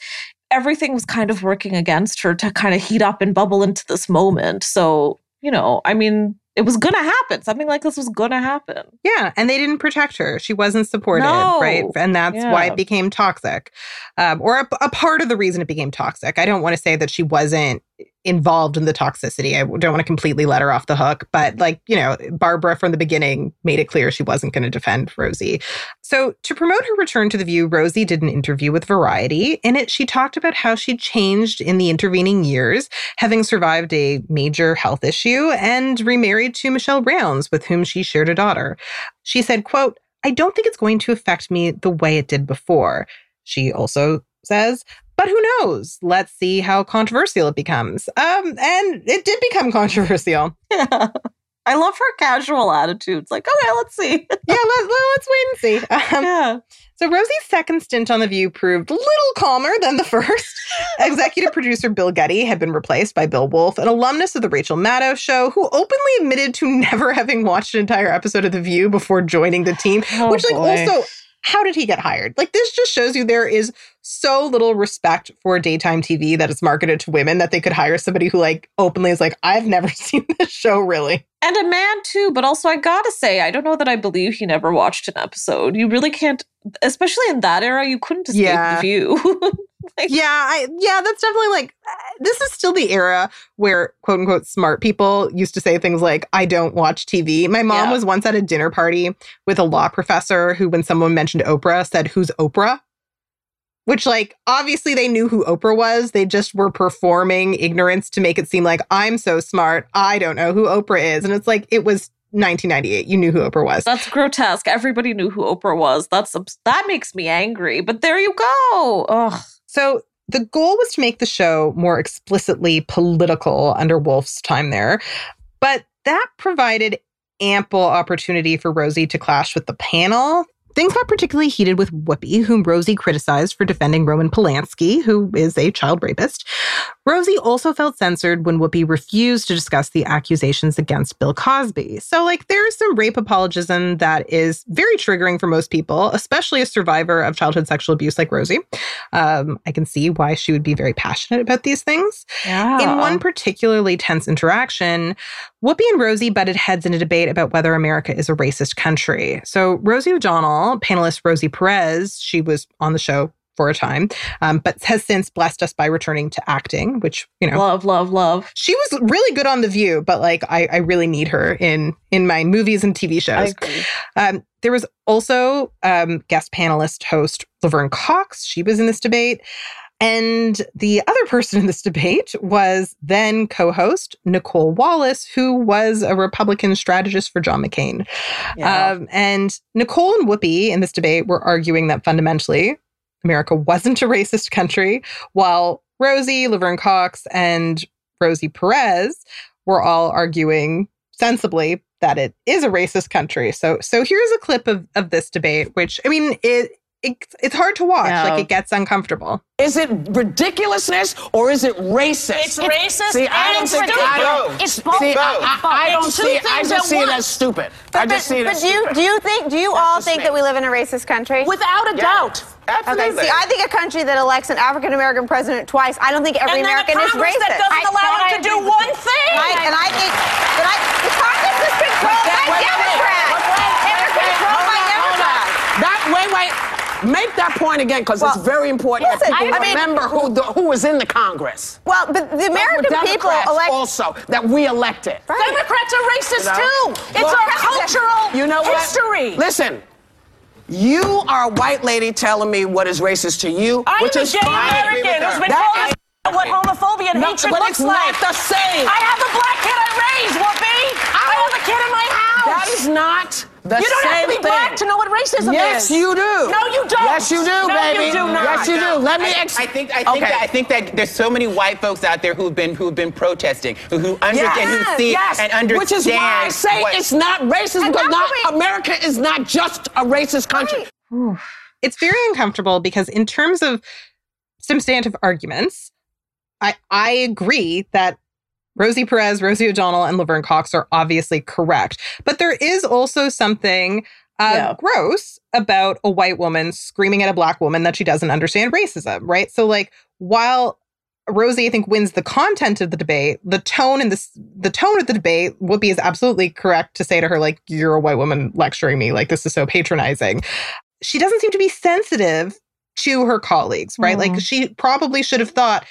everything was kind of working against her to kind of heat up and bubble into this moment. So, you know, I mean, it was going to happen. Something like this was going to happen. Yeah, and they didn't protect her. She wasn't supported, No. right? And that's why it became toxic, um, or a, a part of the reason it became toxic. I don't want to say that she wasn't involved in the toxicity. I don't want to completely let her off the hook, but mm-hmm. like you know, Barbara from the beginning made it clear she wasn't going to defend Rosie. So to promote her return to the View, Rosie did an interview with Variety. In it, she talked about how she changed in the intervening years, having survived a major health issue and remarried to Michelle Rounds, with whom she shared a daughter. She said, quote, I don't think it's going to affect me the way it did before. She also says, but who knows? Let's see how controversial it becomes. Um, and it did become controversial. Yeah. I love her casual attitudes. Like, okay, let's see. Yeah, let, us wait and see. Um, yeah. So Rosie's second stint on The View proved a little calmer than the first. Executive producer Bill Geddie had been replaced by Bill Wolff, an alumnus of the Rachel Maddow show, who openly admitted to never having watched an entire episode of The View before joining the team, Oh, which like boy. also how did he get hired? Like, this just shows you there is so little respect for daytime TV that is marketed to women that they could hire somebody who, like, openly is like, I've never seen this show really. And a man too, but also I gotta say, I don't know that I believe he never watched an episode. You really can't, especially in that era, you couldn't escape Yeah. the view. yeah, I yeah, that's definitely like uh, this is still the era where quote unquote smart people used to say things like I don't watch TV. My mom Yeah. was once at a dinner party with a law professor who when someone mentioned Oprah said who's Oprah? Which like obviously they knew who Oprah was. They just were performing ignorance to make it seem like I'm so smart. I don't know who Oprah is. And it's like it was 1998. You knew who Oprah was. That's grotesque. Everybody knew who Oprah was. That's that makes me angry. But there you go. Ugh. So the goal was to make the show more explicitly political under Wolff's time there, but that provided ample opportunity for Rosie to clash with the panel. Things got particularly heated with Whoopi, whom Rosie criticized for defending Roman Polanski, who is a child rapist. Rosie also felt censored when Whoopi refused to discuss the accusations against Bill Cosby. So, like, there's some rape apologism that is very triggering for most people, especially a survivor of childhood sexual abuse like Rosie. Um, I can see why she would be very passionate about these things. Yeah. In one particularly tense interaction, Whoopi and Rosie butted heads in a debate about whether America is a racist country. So, Rosie O'Donnell, panelist Rosie Perez, she was on the show for a time, um, but has since blessed us by returning to acting, which, you know, Love, love, love. she was really good on The View, but like I, I really need her in in my movies and TV shows. Um, there was also um, guest panelist host Laverne Cox. She was in this debate. And the other person in this debate was then co host Nicolle Wallace, who was a Republican strategist for John McCain. Yeah. Um, and Nicolle and Whoopi in this debate were arguing that fundamentally America wasn't a racist country, while Rosie, Laverne Cox, and Rosie Perez were all arguing sensibly that it is a racist country. So so here's a clip of, of this debate, which I mean it, it it's hard to watch. Yeah. Like it gets uncomfortable. Is it ridiculousness or is it racist? It's racist See, I don't it's think stupid. I don't. It's both. See, I, I, I don't see it. I just at see it as stupid. I But, just see it but as do you stupid. do you think do you all think that we live in a racist country? Without a doubt. Okay, see, I think a country that elects an African American president twice. I don't think every And then a American is Congress racist. that doesn't I- allow that them to do one you. thing. Right, and I think that I the Congress is controlled by. Democrats. They're controlled by Democrats. That wait, wait. Make that point again, because Well, it's very important listen, that people I mean- remember who the, who was in the Congress. Well, but the American Those people Democrats elect. also that we elected. Democrats are racist You know? too. It's Look, our cultural You know what? history. Listen, you are a white lady telling me what is racist to you, I'm which a is gay fine. American who's been That told is- what homophobia and No, hatred but looks it's like. not the same. I have a black kid I raised, Whoopi. I have a kid in my house. That is not the You don't same have to be thing. black to know what racism yes, is. Yes, you do. No, you don't. Yes, you do, no, baby. you do not. Yes, you do. Let me. I, Ex- I think I think Okay. that I think that there's so many white folks out there who've been who've been protesting, who, who understand, who see yes. and understand. Which is why I say what- it's not racist And because not, we- America is not just a racist country. It's very uncomfortable because in terms of substantive arguments, I I agree that Rosie Perez, Rosie O'Donnell, and Laverne Cox are obviously correct. But there is also something uh, Yeah. gross about a white woman screaming at a black woman that she doesn't understand racism, right? So, like, while Rosie, I think, wins the content of the debate, the tone and the the tone of the debate, Whoopi is absolutely correct to say to her, like, "You're a white woman lecturing me. Like, this is so patronizing." She doesn't seem to be sensitive to her colleagues, right? Like, Mhm. she probably should have thought,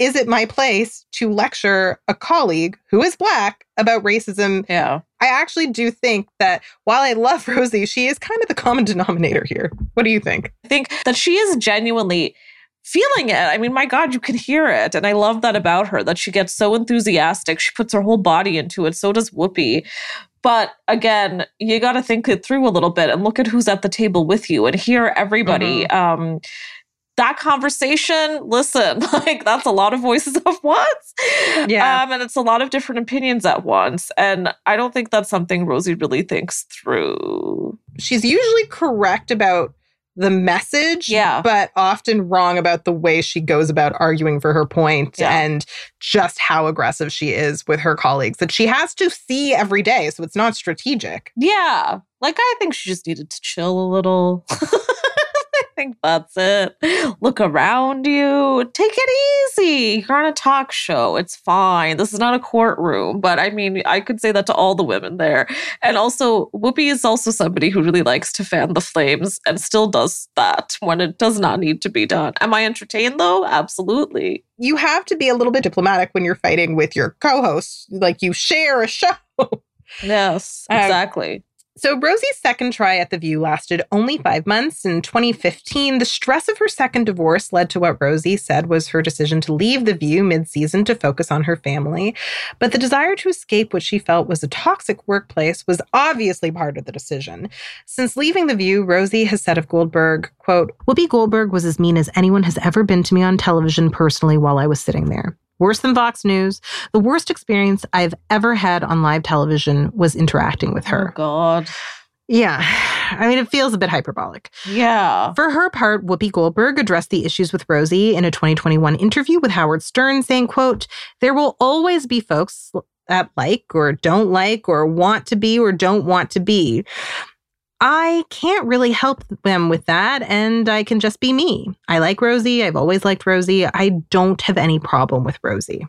"Is it my place to lecture a colleague who is black about racism?" Yeah. I actually do think that while I love Rosie, she is kind of the common denominator here. What do you think? I think that she is genuinely feeling it. I mean, my God, you can hear it. And I love that about her, that she gets so enthusiastic. She puts her whole body into it. So does Whoopi. But again, you got to think it through a little bit and look at who's at the table with you and hear everybody. Um, that conversation, listen, like that's a lot of voices at once. Yeah. Um, and it's a lot of different opinions at once. And I don't think that's something Rosie really thinks through. She's usually correct about the message, Yeah. but often wrong about the way she goes about arguing for her point Yeah. and just how aggressive she is with her colleagues that she has to see every day. So it's not strategic. Yeah. Like I think she just needed to chill a little. think that's it. Look around you. Take it easy. You're on a talk show. It's fine. This is not a courtroom. But I mean, I could say that to all the women there. And also, Whoopi is also somebody who really likes to fan the flames and still does that when it does not need to be done. Am I entertained though? Absolutely. You have to be a little bit diplomatic when you're fighting with your co hosts. Like you share a show. Yes, Um, exactly. So Rosie's second try at The View lasted only five months. In 2015, the stress of her second divorce led to what Rosie said was her decision to leave The View mid-season to focus on her family. But the desire to escape what she felt was a toxic workplace was obviously part of the decision. Since leaving The View, Rosie has said of Goldberg, quote, Whoopi Goldberg was as mean as anyone has ever been to me on television personally while I was sitting there. Worse than Fox News, the worst experience I've ever had on live television was interacting with oh, her. Oh, God. Yeah. I mean, it feels a bit hyperbolic. Yeah. For her part, Whoopi Goldberg addressed the issues with Rosie in a 2021 interview with Howard Stern, saying, quote, There will always be folks that like or don't like or want to be or don't want to be. I can't really help them with that, and I can just be me. I like Rosie. I've always liked Rosie. I don't have any problem with Rosie.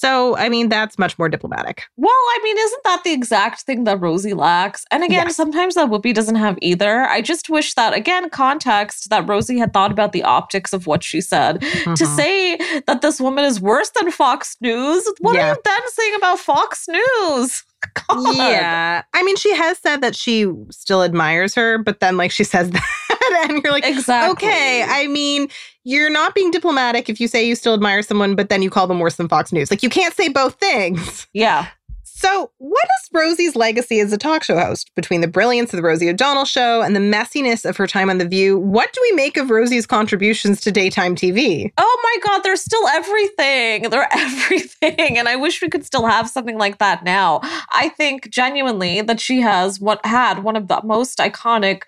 So, I mean, that's much more diplomatic. Well, I mean, isn't that the exact thing that Rosie lacks? And again, Yes. sometimes that Whoopi doesn't have either. I just wish that, again, context that Rosie had thought about the optics of what she said. To Mhm. say that this woman is worse than Fox News, what Yeah. are you then saying about Fox News? God. Yeah. I mean, she has said that she still admires her, but then, like, she says that, and you're like, Exactly. okay. I mean, you're not being diplomatic if you say you still admire someone, but then you call them worse than Fox News. Like, you can't say both things. Yeah. So, what is Rosie's legacy as a talk show host? Between the brilliance of the Rosie O'Donnell show and the messiness of her time on The View, what do we make of Rosie's contributions to daytime TV? Oh my God, they're still everything. They're everything. And I wish we could still have something like that now. I think genuinely that she has what had one of the most iconic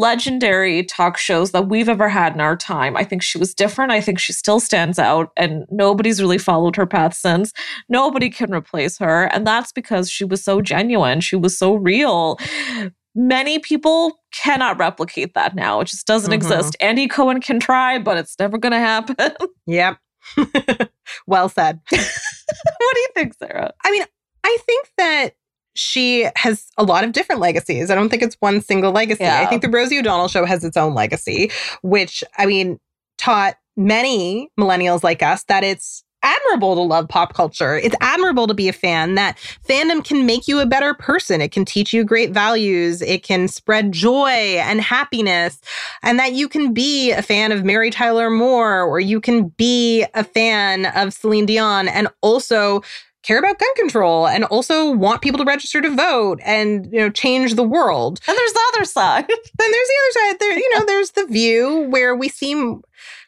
legendary talk shows that we've ever had in our time. I think she was different. I think she still stands out and nobody's really followed her path since. Nobody can replace her. And that's because she was so genuine. She was so real. Many people cannot replicate that now. It just doesn't Mhm. exist. Andy Cohen can try, but it's never going to happen. Yep. well said. what do you think, Sarah? I mean, I think that she has a lot of different legacies. I don't think it's one single legacy. Yeah. I think the Rosie O'Donnell show has its own legacy, which I mean, taught many millennials like us that it's admirable to love pop culture. It's admirable to be a fan that fandom can make you a better person. It can teach you great values. It can spread joy and happiness and that you can be a fan of Mary Tyler Moore or you can be a fan of Celine Dion and also care about gun control and also want people to register to vote and you know change the world. And there's the other side. Then there's the other side. There, you know, there's the view where we seem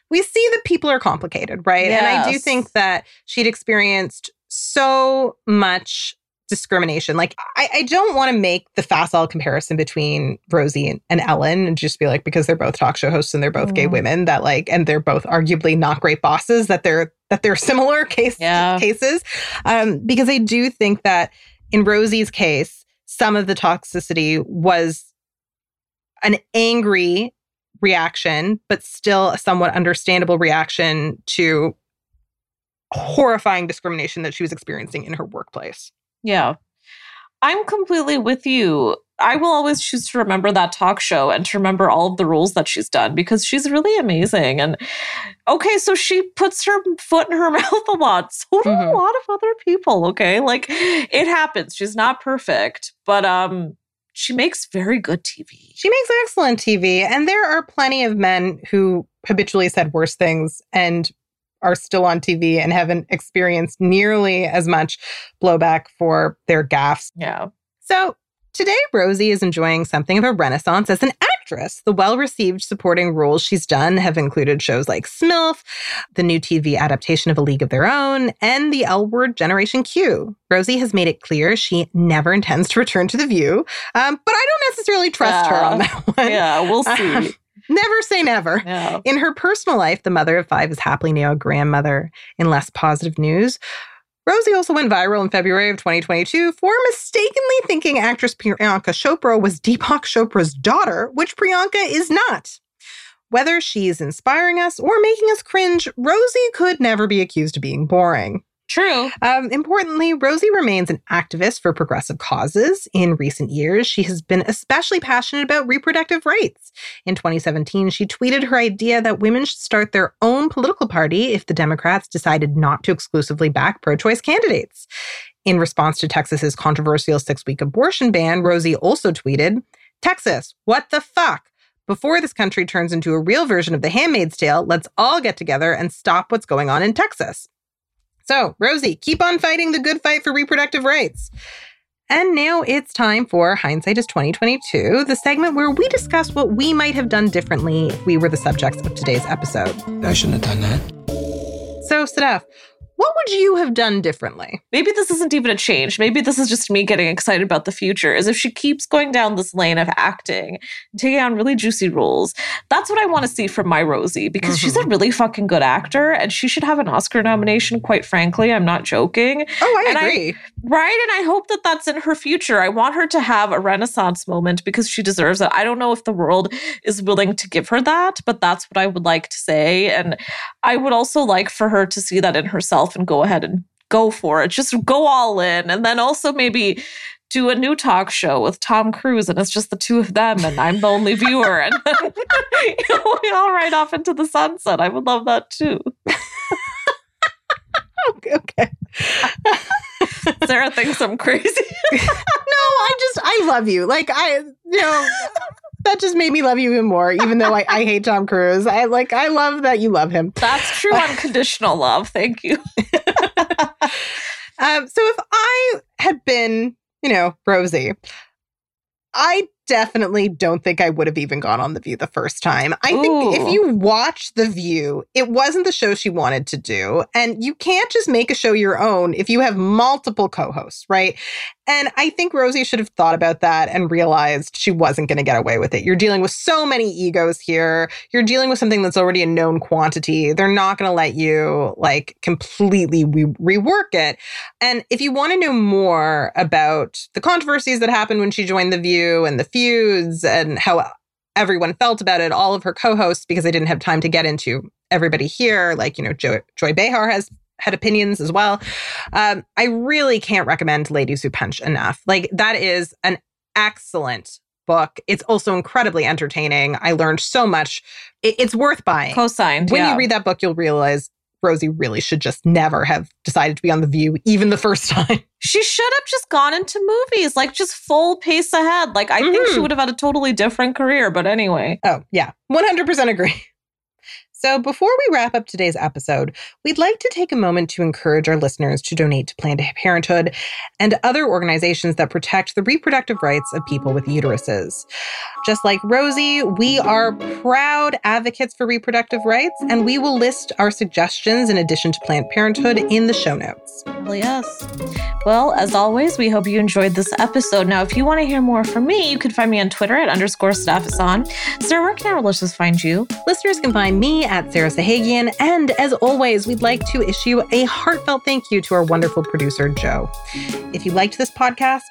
we see that people are complicated, right? And I do think that she'd experienced so much discrimination. Like I, I don't want to make the facile comparison between Rosie and, and Ellen and just be like because they're both talk show hosts and they're both gay Mhm. women that like and they're both arguably not great bosses that they're that they're similar case Yeah. cases. Um, because I do think that in Rosie's case, some of the toxicity was an angry reaction, but still a somewhat understandable reaction to horrifying discrimination that she was experiencing in her workplace. Yeah. I'm completely with you. I will always choose to remember that talk show and to remember all of the roles that she's done because she's really amazing. And okay, so she puts her foot in her mouth a lot. So do Mhm. a lot of other people. Okay. Like it happens. She's not perfect, but um she makes very good TV. She makes excellent TV, and there are plenty of men who habitually said worse things and are still on TV and haven't experienced nearly as much blowback for their gaffes. Yeah. So today, Rosie is enjoying something of a renaissance as an actress. The well received supporting roles she's done have included shows like Smilf, the new TV adaptation of A League of Their Own, and the L Word Generation Q. Rosie has made it clear she never intends to return to The View, um, but I don't necessarily trust her on that one. Yeah, we'll see. Never say never. Yeah. In her personal life, the mother of five is happily now a grandmother. In less positive news, Rosie also went viral in February of 2022 for mistakenly thinking actress Priyanka Chopra was Deepak Chopra's daughter, which Priyanka is not. Whether she's inspiring us or making us cringe, Rosie could never be accused of being boring. True. Um, importantly, Rosie remains an activist for progressive causes. In recent years, she has been especially passionate about reproductive rights. In 2017, she tweeted her idea that women should start their own political party if the Democrats decided not to exclusively back pro choice candidates. In response to Texas's controversial six week abortion ban, Rosie also tweeted Texas, what the fuck? Before this country turns into a real version of The Handmaid's Tale, let's all get together and stop what's going on in Texas. So, Rosie, keep on fighting the good fight for reproductive rights. And now it's time for Hindsight is 2022, the segment where we discuss what we might have done differently if we were the subjects of today's episode. I shouldn't have done that. So, Sadaf, what would you have done differently? Maybe this isn't even a change. Maybe this is just me getting excited about the future. Is if she keeps going down this lane of acting, taking on really juicy roles. That's what I want to see from my Rosie because mm-hmm. she's a really fucking good actor and she should have an Oscar nomination. Quite frankly, I'm not joking. Oh, I and agree. I, right, and I hope that that's in her future. I want her to have a renaissance moment because she deserves it. I don't know if the world is willing to give her that, but that's what I would like to say. And I would also like for her to see that in herself and go ahead and go for it. Just go all in. And then also maybe do a new talk show with Tom Cruise and it's just the two of them and I'm the only viewer. And then, you know, we all ride off into the sunset. I would love that too. okay. okay. Sarah thinks I'm crazy. no, I just, I love you. Like, I, you know, that just made me love you even more, even though I, I hate Tom Cruise. I like, I love that you love him. That's true unconditional love. Thank you. um, so if I had been, you know, Rosie, I definitely don't think I would have even gone on The View the first time. I think if you watch The View, it wasn't the show she wanted to do. And you can't just make a show your own if you have multiple co hosts, right? And I think Rosie should have thought about that and realized she wasn't going to get away with it. You're dealing with so many egos here. You're dealing with something that's already a known quantity. They're not going to let you like completely re- rework it. And if you want to know more about the controversies that happened when she joined The View and the feuds and how everyone felt about it, all of her co-hosts, because I didn't have time to get into everybody here, like, you know, jo- Joy Behar has had opinions as well. Um, I really can't recommend Ladies Who Punch enough. Like, that is an excellent book. It's also incredibly entertaining. I learned so much. It, it's worth buying. Co-signed. When yeah. you read that book, you'll realize Rosie really should just never have decided to be on The View, even the first time. She should have just gone into movies, like just full pace ahead. Like, I mm-hmm. think she would have had a totally different career. But anyway. Oh, yeah. 100% agree. So, before we wrap up today's episode, we'd like to take a moment to encourage our listeners to donate to Planned Parenthood and other organizations that protect the reproductive rights of people with uteruses. Just like Rosie, we are proud advocates for reproductive rights, and we will list our suggestions in addition to Planned Parenthood in the show notes. Well, yes. Well, as always, we hope you enjoyed this episode. Now, if you want to hear more from me, you can find me on Twitter at underscore Sadaf Ahsan. Sarah, where can our listeners find you? Listeners can find me at Sarah Sahagian. And as always, we'd like to issue a heartfelt thank you to our wonderful producer, Joe. If you liked this podcast,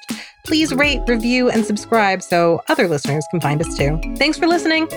please rate, review, and subscribe so other listeners can find us too. Thanks for listening.